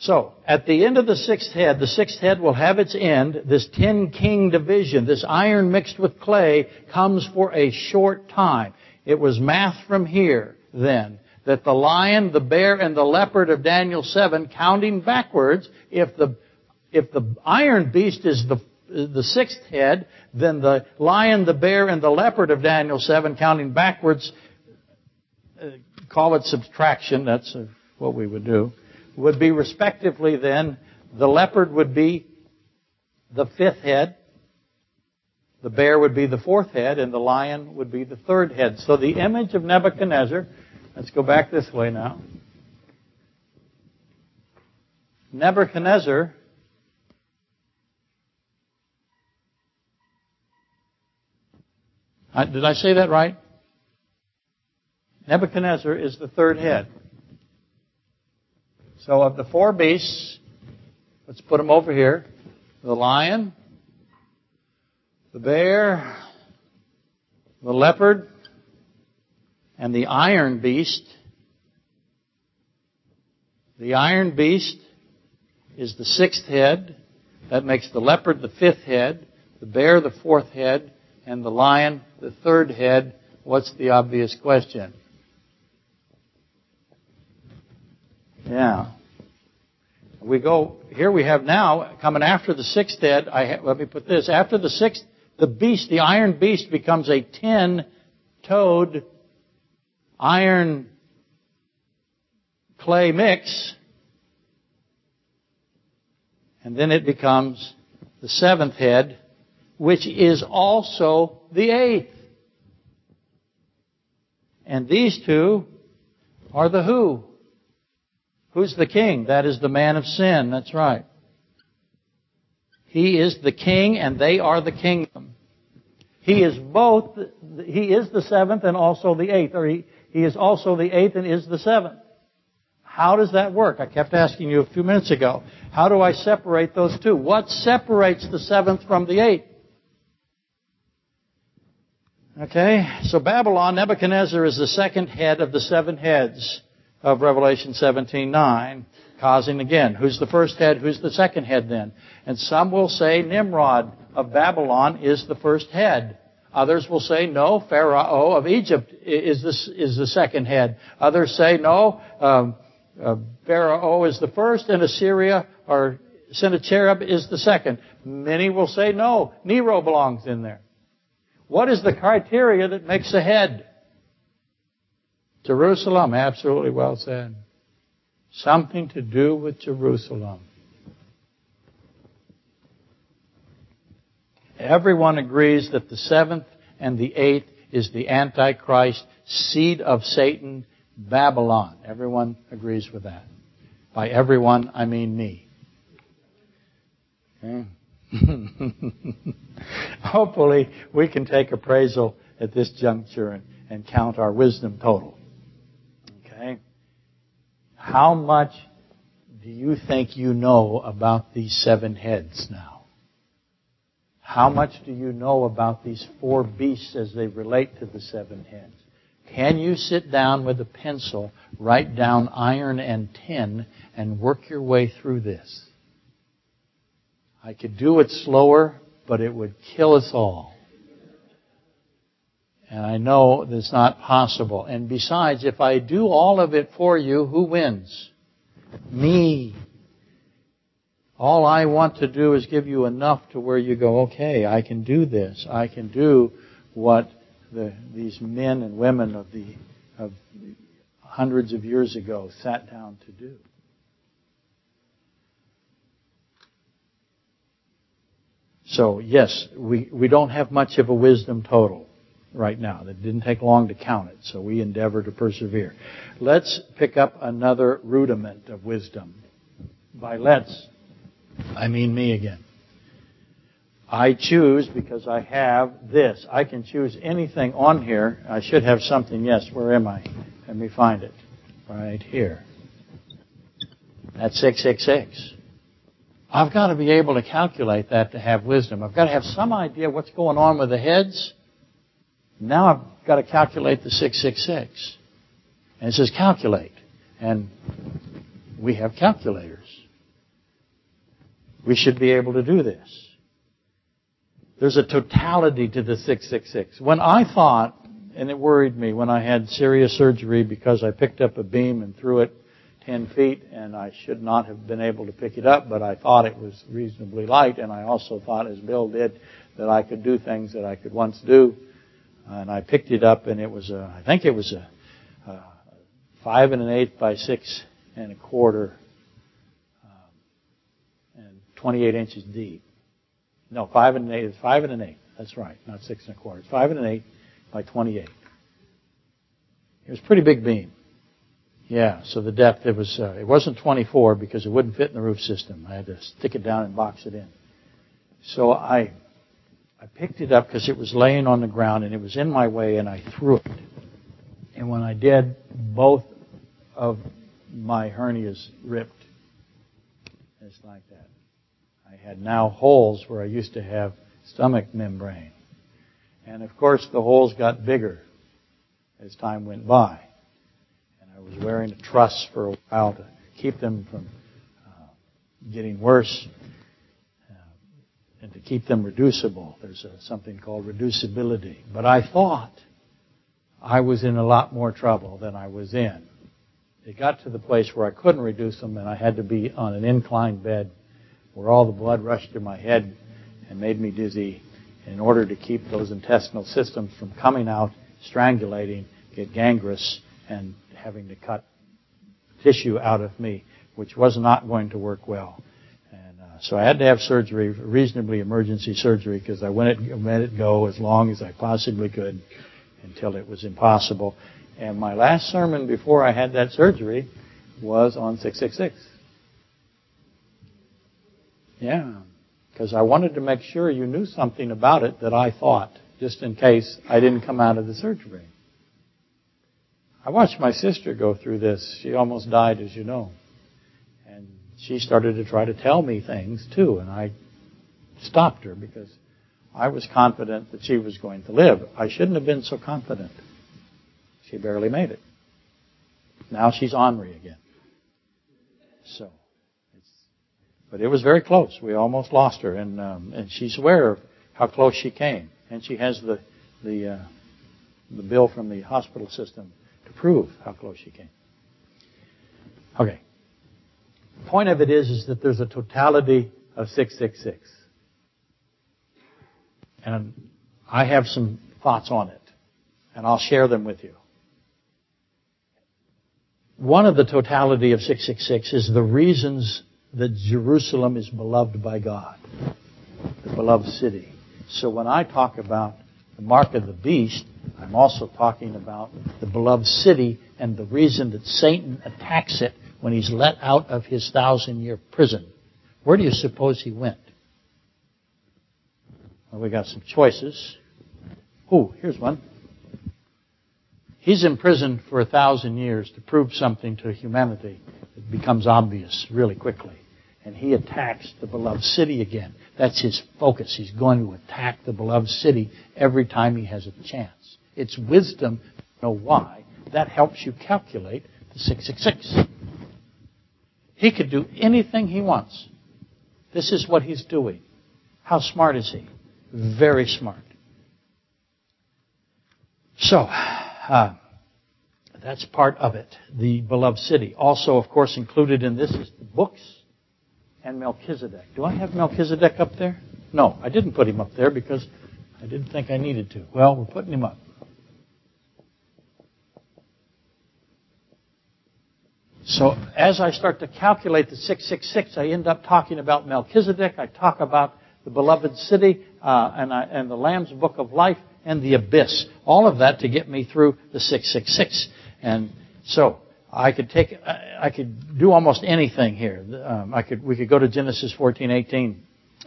So, at the end of the sixth head, the sixth head will have its end. This ten king division, this iron mixed with clay, comes for a short time. It was math from here then that the lion, the bear, and the leopard of Daniel 7, counting backwards, if the, if the iron beast is the, the sixth head, then the lion, the bear, and the leopard of Daniel 7, counting backwards, uh, call it subtraction, that's uh, what we would do, would be respectively then, the leopard would be the fifth head, the bear would be the fourth head, and the lion would be the third head. So the image of Nebuchadnezzar Let's go back this way now. Nebuchadnezzar did I say that right? Nebuchadnezzar is the third head. So of the four beasts, let's put them over here. The lion, the bear, the leopard, and the iron beast. The iron beast is the sixth head. That makes the leopard the fifth head, the bear the fourth head, and the lion the third head. What's the obvious question? Yeah. We go, here we have now, coming after the sixth head, I, let me put this, after the sixth, the beast, the iron beast becomes a ten-toed iron clay mix, and then it becomes the seventh head, which is also the eighth. And these two are the who. Who's the king? That is the man of sin. That's right. He is the king and they are the kingdom. He is both, he is the seventh and also the eighth, or he, he is also the eighth and is the seventh. How does that work? I kept asking you a few minutes ago. How do I separate those two? What separates the seventh from the eighth? Okay, so Babylon, Nebuchadnezzar is the second head of the seven heads of Revelation 17:9, causing again, who's the first head, who's the second head then? And some will say Nimrod of Babylon is the first head. Others will say no, Pharaoh of Egypt is the, is the second head. Others say no, um, uh, Pharaoh is the first, and Assyria or Sennacherib is the second. Many will say no, Nero belongs in there. What is the criteria that makes a head? Jerusalem, absolutely well said. Something to do with Jerusalem. Everyone agrees that the seventh and the eighth is the Antichrist, seed of Satan, Babylon. Everyone agrees with that. By everyone, I mean me. Okay. Hopefully, we can take appraisal at this juncture and, and count our wisdom total. Okay? How much do you think you know about these seven heads now? How much do you know about these four beasts as they relate to the seven heads? Can you sit down with a pencil, write down iron and tin, and work your way through this? I could do it slower, but it would kill us all. And I know that's not possible. And besides, if I do all of it for you, who wins? Me. All I want to do is give you enough to where you go, okay, I can do this. I can do what the, these men and women of the of hundreds of years ago sat down to do. So yes, we, we don't have much of a wisdom total right now. It didn't take long to count it, so we endeavor to persevere. Let's pick up another rudiment of wisdom. By let's, I mean me again. I choose because I have this. I can choose anything on here. I should have something. Yes, where am I? Let me find it. Right here. That's 666. I've got to be able to calculate that to have wisdom. I've got to have some idea what's going on with the heads. Now I've got to calculate the 666. And it says calculate. And we have calculators. We should be able to do this. There's a totality to the 666. When I thought, and it worried me when I had serious surgery because I picked up a beam and threw it 10 feet and I should not have been able to pick it up, but I thought it was reasonably light and I also thought, as Bill did, that I could do things that I could once do. And I picked it up and it was a, I think it was a, a five and an eighth by six and a quarter 28 inches deep. No, five and an eighth. Five and an eighth. That's right. Not six and a quarter. It's five and an eighth by 28. It was a pretty big beam. Yeah, so the depth, it was, uh, it wasn't 24 because it wouldn't fit in the roof system. I had to stick it down and box it in. So I, I picked it up because it was laying on the ground and it was in my way and I threw it. And when I did, both of my hernias ripped. It's like that. I had now holes where I used to have stomach membrane. And of course, the holes got bigger as time went by. And I was wearing a truss for a while to keep them from uh, getting worse uh, and to keep them reducible. There's a, something called reducibility. But I thought I was in a lot more trouble than I was in. It got to the place where I couldn't reduce them and I had to be on an inclined bed where all the blood rushed to my head and made me dizzy in order to keep those intestinal systems from coming out, strangulating, get gangrenous, and having to cut tissue out of me, which was not going to work well. And uh, so I had to have surgery, reasonably emergency surgery, because I let it, let it go as long as I possibly could until it was impossible. And my last sermon before I had that surgery was on 666. Yeah. Because I wanted to make sure you knew something about it that I thought, just in case I didn't come out of the surgery. I watched my sister go through this. She almost died, as you know. And she started to try to tell me things, too, and I stopped her because I was confident that she was going to live. I shouldn't have been so confident. She barely made it. Now she's ornery again. So, but it was very close. We almost lost her, and um, and she's aware of how close she came, and she has the the uh, the bill from the hospital system to prove how close she came. Okay. The point of it is, is that there's a totality of 666. And I have some thoughts on it, and I'll share them with you. One of the totality of 666 is the reasons that Jerusalem is beloved by God, the beloved city. So when I talk about the mark of the beast, I'm also talking about the beloved city and the reason that Satan attacks it when he's let out of his thousand year prison. Where do you suppose he went? Well, we got some choices. Oh, here's one. He's imprisoned for a thousand years to prove something to humanity that becomes obvious really quickly. And he attacks the beloved city again. That's his focus. He's going to attack the beloved city every time he has a chance. It's wisdom to know why. That helps you calculate the 666. He could do anything he wants. This is what he's doing. How smart is he? Very smart. So, uh, that's part of it, the beloved city. Also, of course, included in this is the books and Melchizedek. Do I have Melchizedek up there? No, I didn't put him up there because I didn't think I needed to. Well, we're putting him up. So as I start to calculate the 666, I end up talking about Melchizedek. I talk about the beloved city uh, and, I, and the Lamb's Book of Life and the abyss. All of that to get me through the 666. And so I could take, I could do almost anything here. Um, I could, we could go to Genesis 14:18,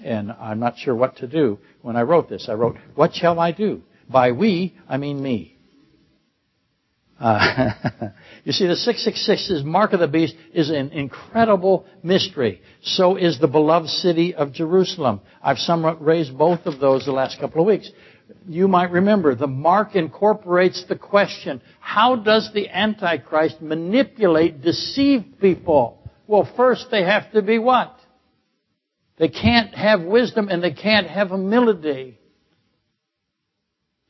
and I'm not sure what to do. When I wrote this, I wrote, "What shall I do?" By we, I mean me. Uh, you see, the 666's mark of the beast is an incredible mystery. So is the beloved city of Jerusalem. I've somewhat raised both of those the last couple of weeks you might remember, the mark incorporates the question, how does the Antichrist manipulate, deceive people? Well, first they have to be what? They can't have wisdom and they can't have humility.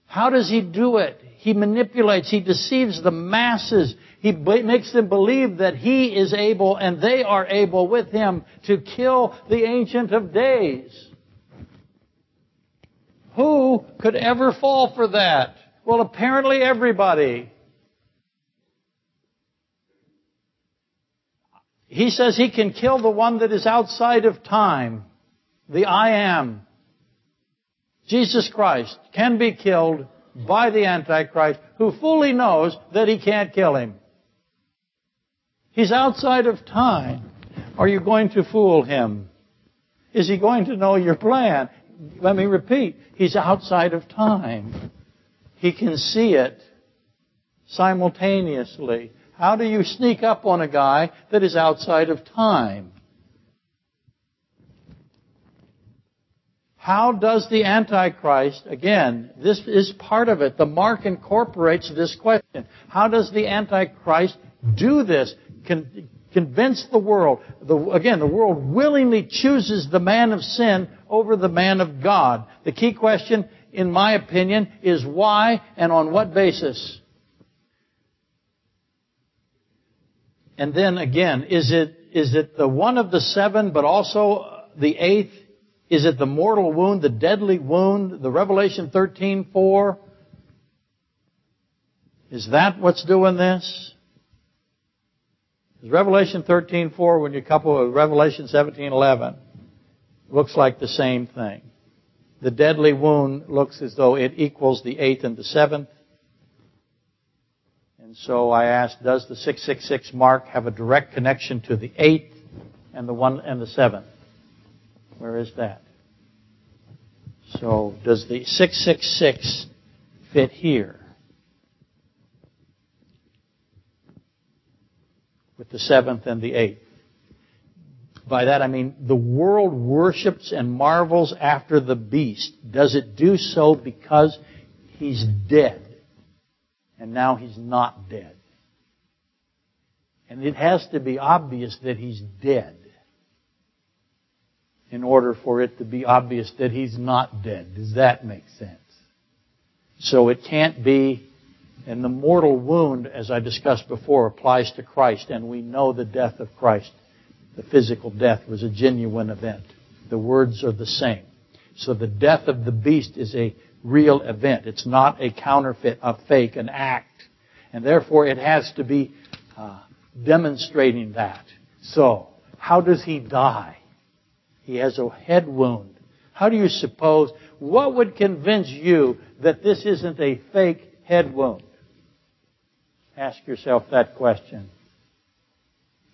How does he do it? He manipulates, he deceives the masses. He makes them believe that he is able and they are able with him to kill the Ancient of Days. Who could ever fall for that? Well, apparently everybody. He says he can kill the one that is outside of time. The I am. Jesus Christ can be killed by the Antichrist who fully knows that he can't kill him. He's outside of time. Are you going to fool him? Is he going to know your plan? Let me repeat, he's outside of time. He can see it simultaneously. How do you sneak up on a guy that is outside of time? How does the Antichrist, again, this is part of it. The mark incorporates this question. How does the Antichrist do this? Can, convince the world. The, again, the world willingly chooses the man of sin over the man of God. The key question, in my opinion, is why and on what basis? And then again, is it, is it the one of the seven, but also the eighth? Is it the mortal wound, the deadly wound, the Revelation 13, 4? Is that what's doing this? Is Revelation 13:4, when you couple with Revelation 17:11, looks like the same thing. The deadly wound looks as though it equals the eighth and the seventh. And so I asked, does the 666 mark have a direct connection to the eighth and the one and the seventh? Where is that? So does the 666 fit here? with the seventh and the eighth. By that I mean the world worships and marvels after the beast. Does it do so because he's dead? And now he's not dead. And it has to be obvious that he's dead in order for it to be obvious that he's not dead. Does that make sense? So it can't be, and the mortal wound, as I discussed before, applies to Christ, and we know the death of Christ, the physical death, was a genuine event. The words are the same. So the death of the beast is a real event. It's not a counterfeit, a fake, an act. And therefore it has to be uh, demonstrating that. So, how does he die? He has a head wound. How do you suppose, what would convince you that this isn't a fake head wound? Ask yourself that question.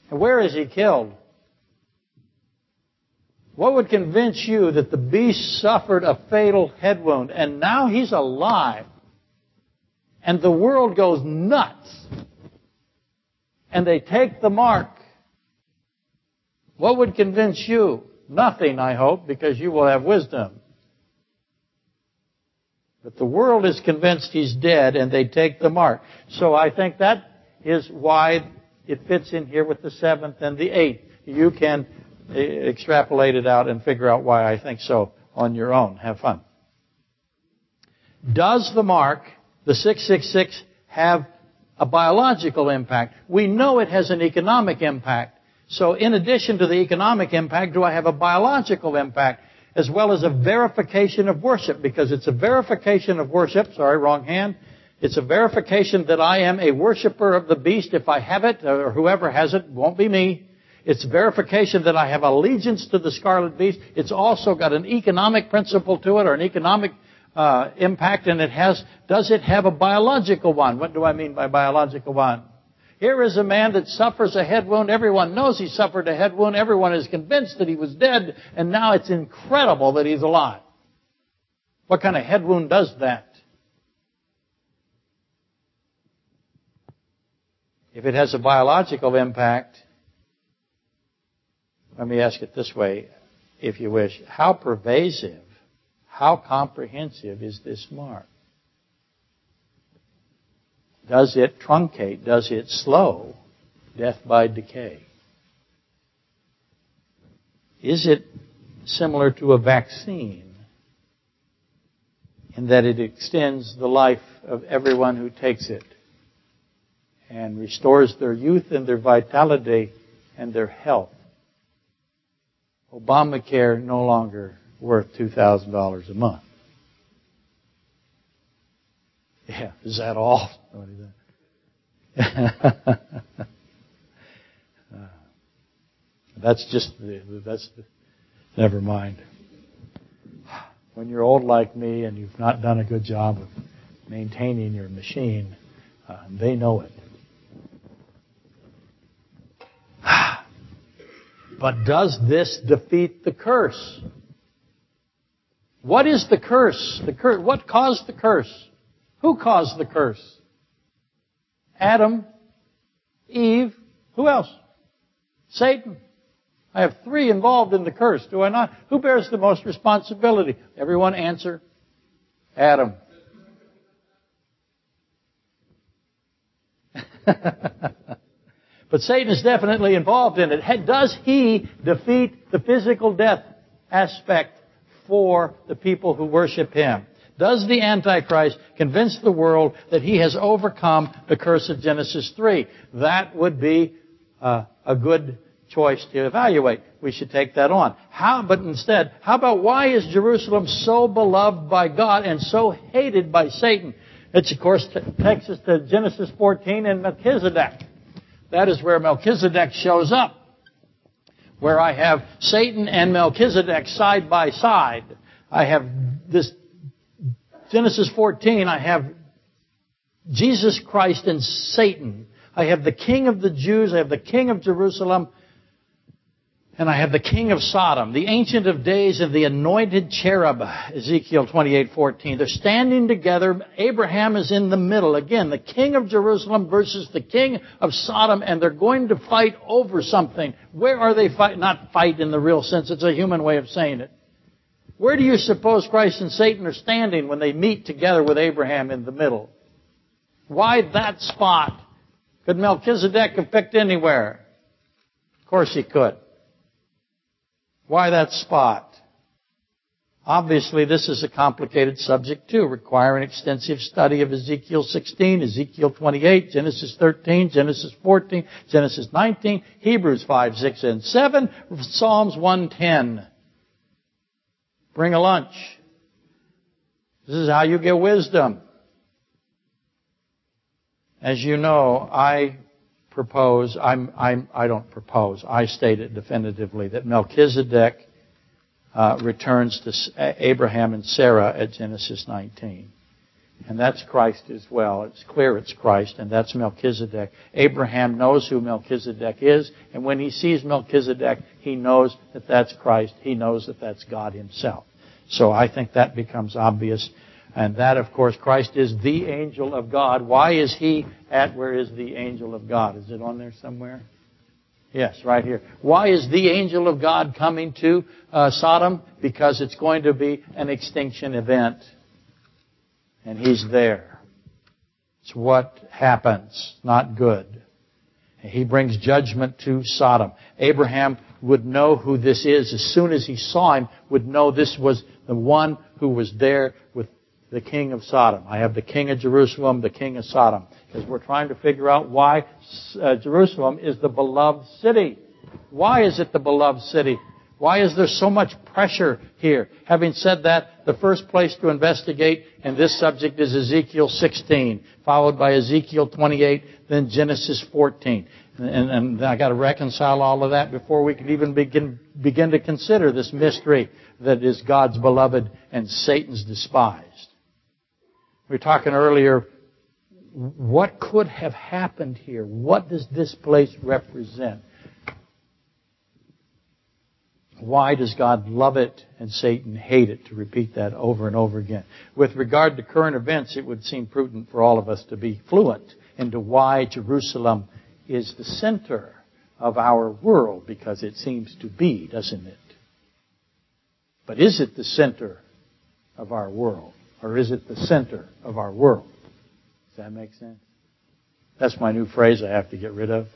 And where is he killed? What would convince you that the beast suffered a fatal head wound and now he's alive and the world goes nuts and they take the mark? What would convince you? Nothing, I hope, because you will have wisdom. But the world is convinced he's dead and they take the mark. So I think that is why it fits in here with the seventh and the eighth. You can extrapolate it out and figure out why I think so on your own. Have fun. Does the mark, the 666, have a biological impact? We know it has an economic impact. So in addition to the economic impact, do I have a biological impact as well as a verification of worship? Because it's a verification of worship, sorry, wrong hand. It's a verification that I am a worshiper of the beast if I have it, or whoever has it, won't be me. It's verification that I have allegiance to the scarlet beast. It's also got an economic principle to it, or an economic uh, impact, and it has, does it have a biological one? What do I mean by biological one? Here is a man that suffers a head wound. Everyone knows he suffered a head wound. Everyone is convinced that he was dead, and now it's incredible that he's alive. What kind of head wound does that? If it has a biological impact, let me ask it this way, if you wish. How pervasive, how comprehensive is this mark? Does it truncate? Does it slow death by decay? Is it similar to a vaccine in that it extends the life of everyone who takes it and restores their youth and their vitality and their health? Obamacare no longer worth $2,000 a month. Yeah, is that all? that's just the, that's never mind. When you're old like me and you've not done a good job of maintaining your machine, uh, they know it. But does this defeat the curse? What is the curse? The curse. What caused the curse? Who caused the curse? Adam, Eve, who else? Satan. I have three involved in the curse, do I not? Who bears the most responsibility? Everyone answer. Adam. but Satan is definitely involved in it. Does he defeat the physical death aspect for the people who worship him? Does the Antichrist convince the world that he has overcome the curse of Genesis 3? That would be uh, a good choice to evaluate. We should take that on. How, but instead, how about why is Jerusalem so beloved by God and so hated by Satan? It, of course, takes us to Genesis 14 and Melchizedek. That is where Melchizedek shows up. Where I have Satan and Melchizedek side by side. I have this Genesis 14, I have Jesus Christ and Satan. I have the King of the Jews. I have the King of Jerusalem. And I have the king of Sodom, the ancient of days, and the anointed cherub, Ezekiel 28:14. They're standing together. Abraham is in the middle. Again, the king of Jerusalem versus the king of Sodom, and they're going to fight over something. Where are they fight? Not fight in the real sense. It's a human way of saying it. Where do you suppose Christ and Satan are standing when they meet together with Abraham in the middle? Why that spot? Could Melchizedek have picked anywhere? Of course he could. Why that spot? Obviously, this is a complicated subject too, requiring extensive study of Ezekiel 16, Ezekiel 28, Genesis 13, Genesis 14, Genesis 19, Hebrews 5, 6, and 7, Psalms 110. Bring a lunch. This is how you get wisdom. As you know, I propose, I'm, I'm, I don't propose, I state it definitively that Melchizedek uh, returns to Abraham and Sarah at Genesis 19. And that's Christ as well. It's clear it's Christ, and that's Melchizedek. Abraham knows who Melchizedek is, and when he sees Melchizedek, he knows that that's Christ. He knows that that's God himself. So I think that becomes obvious and that, of course, Christ is the angel of God. Why is he at where is the angel of God? Is it on there somewhere? Yes, right here. Why is the angel of God coming to uh, Sodom? Because it's going to be an extinction event. And he's there. It's what happens. Not good. He brings judgment to Sodom. Abraham would know who this is as soon as he saw him, would know this was the one who was there with the king of Sodom. I have the king of Jerusalem, the king of Sodom. Because we're trying to figure out why uh, Jerusalem is the beloved city. Why is it the beloved city? Why is there so much pressure here? Having said that, the first place to investigate in this subject is Ezekiel 16, followed by Ezekiel 28, then Genesis 14. And, and I got to reconcile all of that before we can even begin, begin to consider this mystery that is God's beloved and Satan's despised. We were talking earlier, what could have happened here? What does this place represent? Why does God love it and Satan hate it? To repeat that over and over again. With regard to current events, it would seem prudent for all of us to be fluent into why Jerusalem is the center of our world, because it seems to be, doesn't it? But is it the center of our world? Or is it the center of our world? Does that make sense? That's my new phrase I have to get rid of.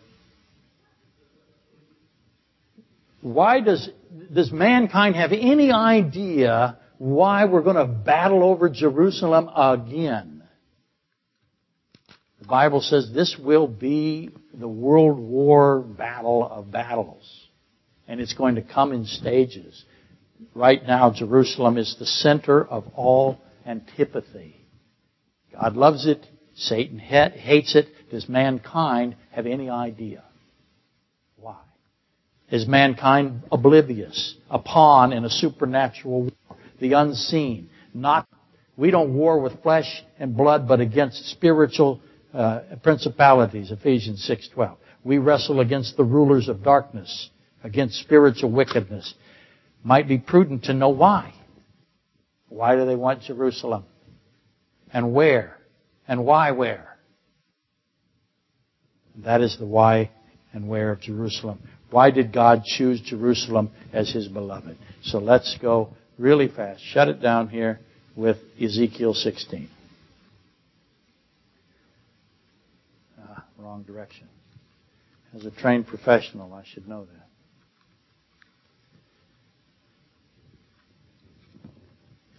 Why does, does mankind have any idea why we're going to battle over Jerusalem again? The Bible says this will be the World War battle of battles. And it's going to come in stages. Right now, Jerusalem is the center of all antipathy. God loves it. Satan hates it. Does mankind have any idea? Why? Is mankind oblivious? A pawn in a supernatural war? The unseen? Not, we don't war with flesh and blood, but against spiritual uh, principalities, Ephesians 6.12. We wrestle against the rulers of darkness, against spiritual wickedness. Might be prudent to know why. Why do they want Jerusalem? And where? And why where? That is the why and where of Jerusalem. Why did God choose Jerusalem as his beloved? So let's go really fast. Shut it down here with Ezekiel 16. Ah, wrong direction. As a trained professional, I should know that.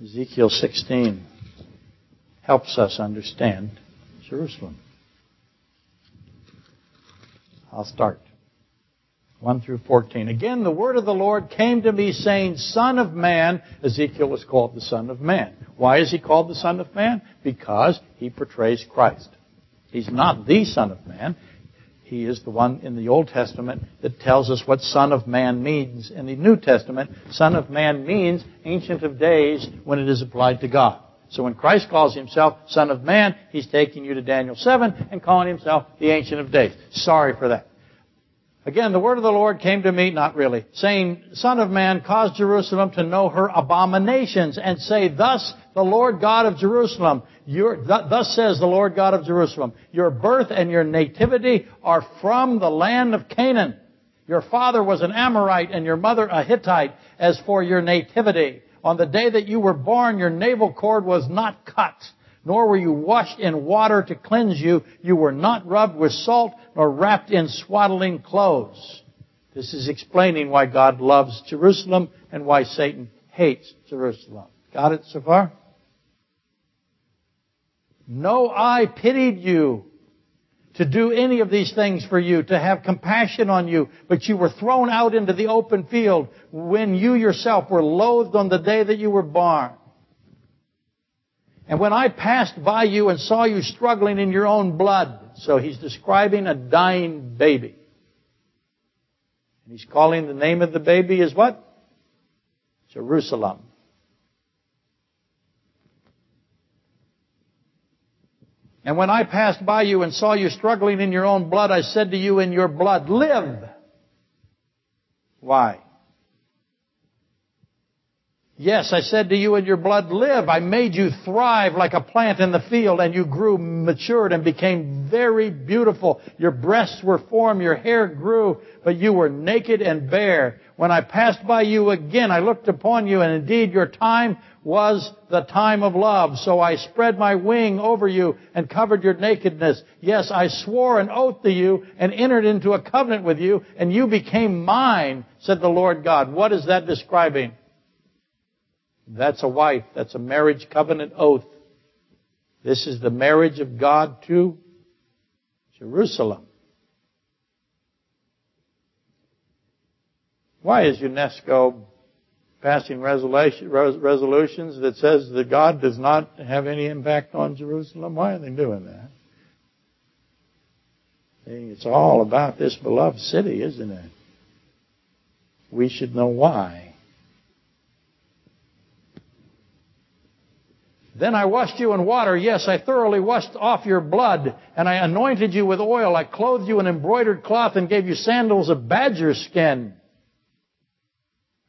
Ezekiel 16 helps us understand Jerusalem. I'll start. 1 through 14. Again, the word of the Lord came to me saying, Son of man, Ezekiel was called the Son of Man. Why is he called the Son of Man? Because he portrays Christ. He's not the Son of Man. He is the one in the Old Testament that tells us what Son of Man means. In the New Testament, Son of Man means Ancient of Days when it is applied to God. So when Christ calls himself Son of Man, he's taking you to Daniel 7 and calling himself the Ancient of Days. Sorry for that. Again, the word of the Lord came to me, not really, saying, Son of man, cause Jerusalem to know her abominations, and say, Thus the Lord God of Jerusalem, your, thus says the Lord God of Jerusalem, your birth and your nativity are from the land of Canaan. Your father was an Amorite and your mother a Hittite. As for your nativity, on the day that you were born, your navel cord was not cut nor were you washed in water to cleanse you. You were not rubbed with salt, nor wrapped in swaddling clothes. This is explaining why God loves Jerusalem and why Satan hates Jerusalem. Got it so far? No eye pitied you to do any of these things for you, to have compassion on you, but you were thrown out into the open field when you yourself were loathed on the day that you were born. And when I passed by you and saw you struggling in your own blood, so he's describing a dying baby. And he's calling the name of the baby is what? Jerusalem. And when I passed by you and saw you struggling in your own blood, I said to you in your blood, live. Why? Yes, I said to you in your blood, live. I made you thrive like a plant in the field and you grew matured and became very beautiful. Your breasts were formed, your hair grew, but you were naked and bare. When I passed by you again, I looked upon you and indeed your time was the time of love. So I spread my wing over you and covered your nakedness. Yes, I swore an oath to you and entered into a covenant with you and you became mine, said the Lord God. What is that describing? That's a wife. That's a marriage covenant oath. This is the marriage of God to Jerusalem. Why is UNESCO passing resolutions that says that God does not have any impact on Jerusalem? Why are they doing that? It's all about this beloved city, isn't it? We should know why. Then I washed you in water. Yes, I thoroughly washed off your blood, and I anointed you with oil. I clothed you in embroidered cloth and gave you sandals of badger skin.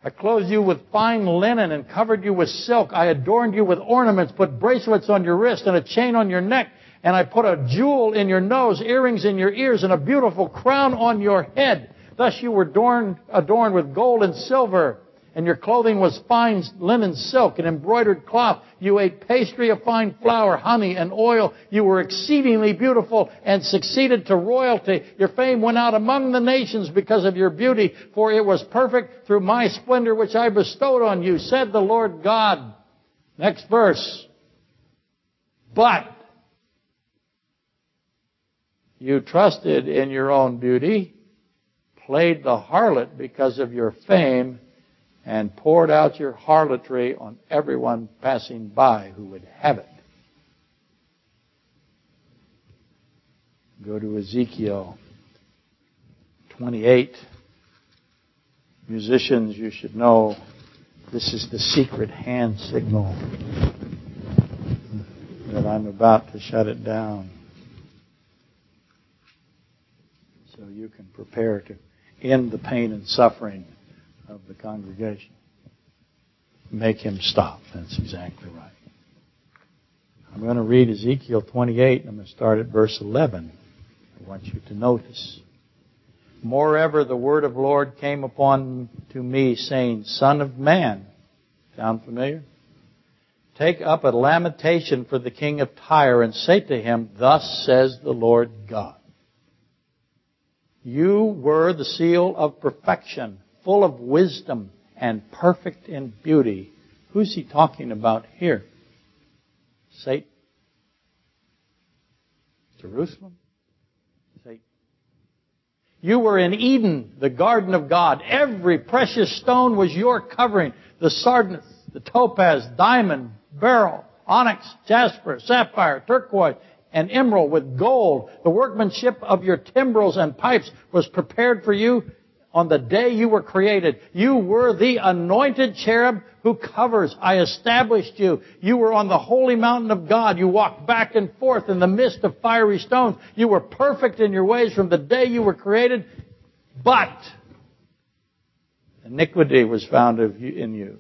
I clothed you with fine linen and covered you with silk. I adorned you with ornaments, put bracelets on your wrist and a chain on your neck, and I put a jewel in your nose, earrings in your ears, and a beautiful crown on your head. Thus you were adorned, adorned with gold and silver and your clothing was fine linen silk and embroidered cloth. You ate pastry of fine flour, honey, and oil. You were exceedingly beautiful and succeeded to royalty. Your fame went out among the nations because of your beauty, for it was perfect through my splendor which I bestowed on you, said the Lord God. Next verse. But you trusted in your own beauty, played the harlot because of your fame, and poured out your harlotry on everyone passing by who would have it. Go to Ezekiel 28. Musicians, you should know this is the secret hand signal that I'm about to shut it down. So you can prepare to end the pain and suffering of the congregation. Make him stop. That's exactly right. I'm going to read Ezekiel 28, and I'm going to start at verse 11. I want you to notice. Moreover, the word of the Lord came upon to me, saying, Son of man. Sound familiar? Take up a lamentation for the king of Tyre and say to him, Thus says the Lord God. You were the seal of perfection, full of wisdom and perfect in beauty. Who's he talking about here? Satan? Jerusalem? Satan. You were in Eden, the garden of God. Every precious stone was your covering. The sardonyx, the topaz, diamond, beryl, onyx, jasper, sapphire, turquoise, and emerald with gold. The workmanship of your timbrels and pipes was prepared for you on the day you were created. You were the anointed cherub who covers. I established you. You were on the holy mountain of God. You walked back and forth in the midst of fiery stones. You were perfect in your ways from the day you were created. But iniquity was found in you.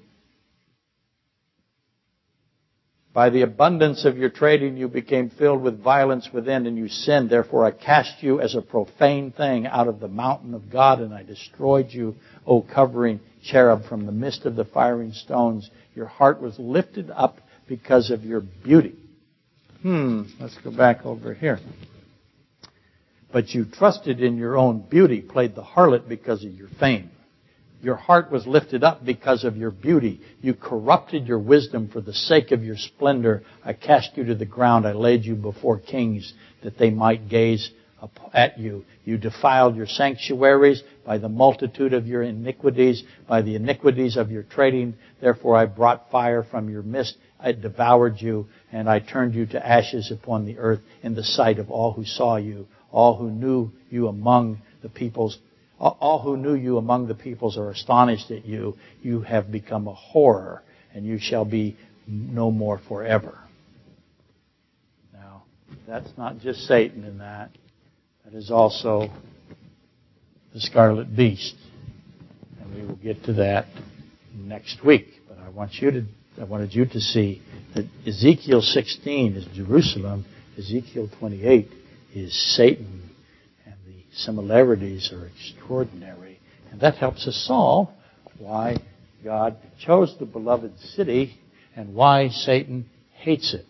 By the abundance of your trading, you became filled with violence within, and you sinned. Therefore, I cast you as a profane thing out of the mountain of God, and I destroyed you, O covering cherub, from the midst of the firing stones. Your heart was lifted up because of your beauty. Hmm, let's go back over here. But you trusted in your own beauty, played the harlot because of your fame. Your heart was lifted up because of your beauty. You corrupted your wisdom for the sake of your splendor. I cast you to the ground. I laid you before kings that they might gaze at you. You defiled your sanctuaries by the multitude of your iniquities, by the iniquities of your trading. Therefore I brought fire from your midst. I devoured you, and I turned you to ashes upon the earth in the sight of all who saw you, all who knew you among the peoples all who knew you among the peoples are astonished at you. You have become a horror, and you shall be no more forever. Now, that's not just Satan in that. That is also the scarlet beast. And we will get to that next week. But I want you to I wanted you to see that Ezekiel 16 is Jerusalem, Ezekiel 28 is Satan similarities are extraordinary. And that helps us solve why God chose the beloved city and why Satan hates it.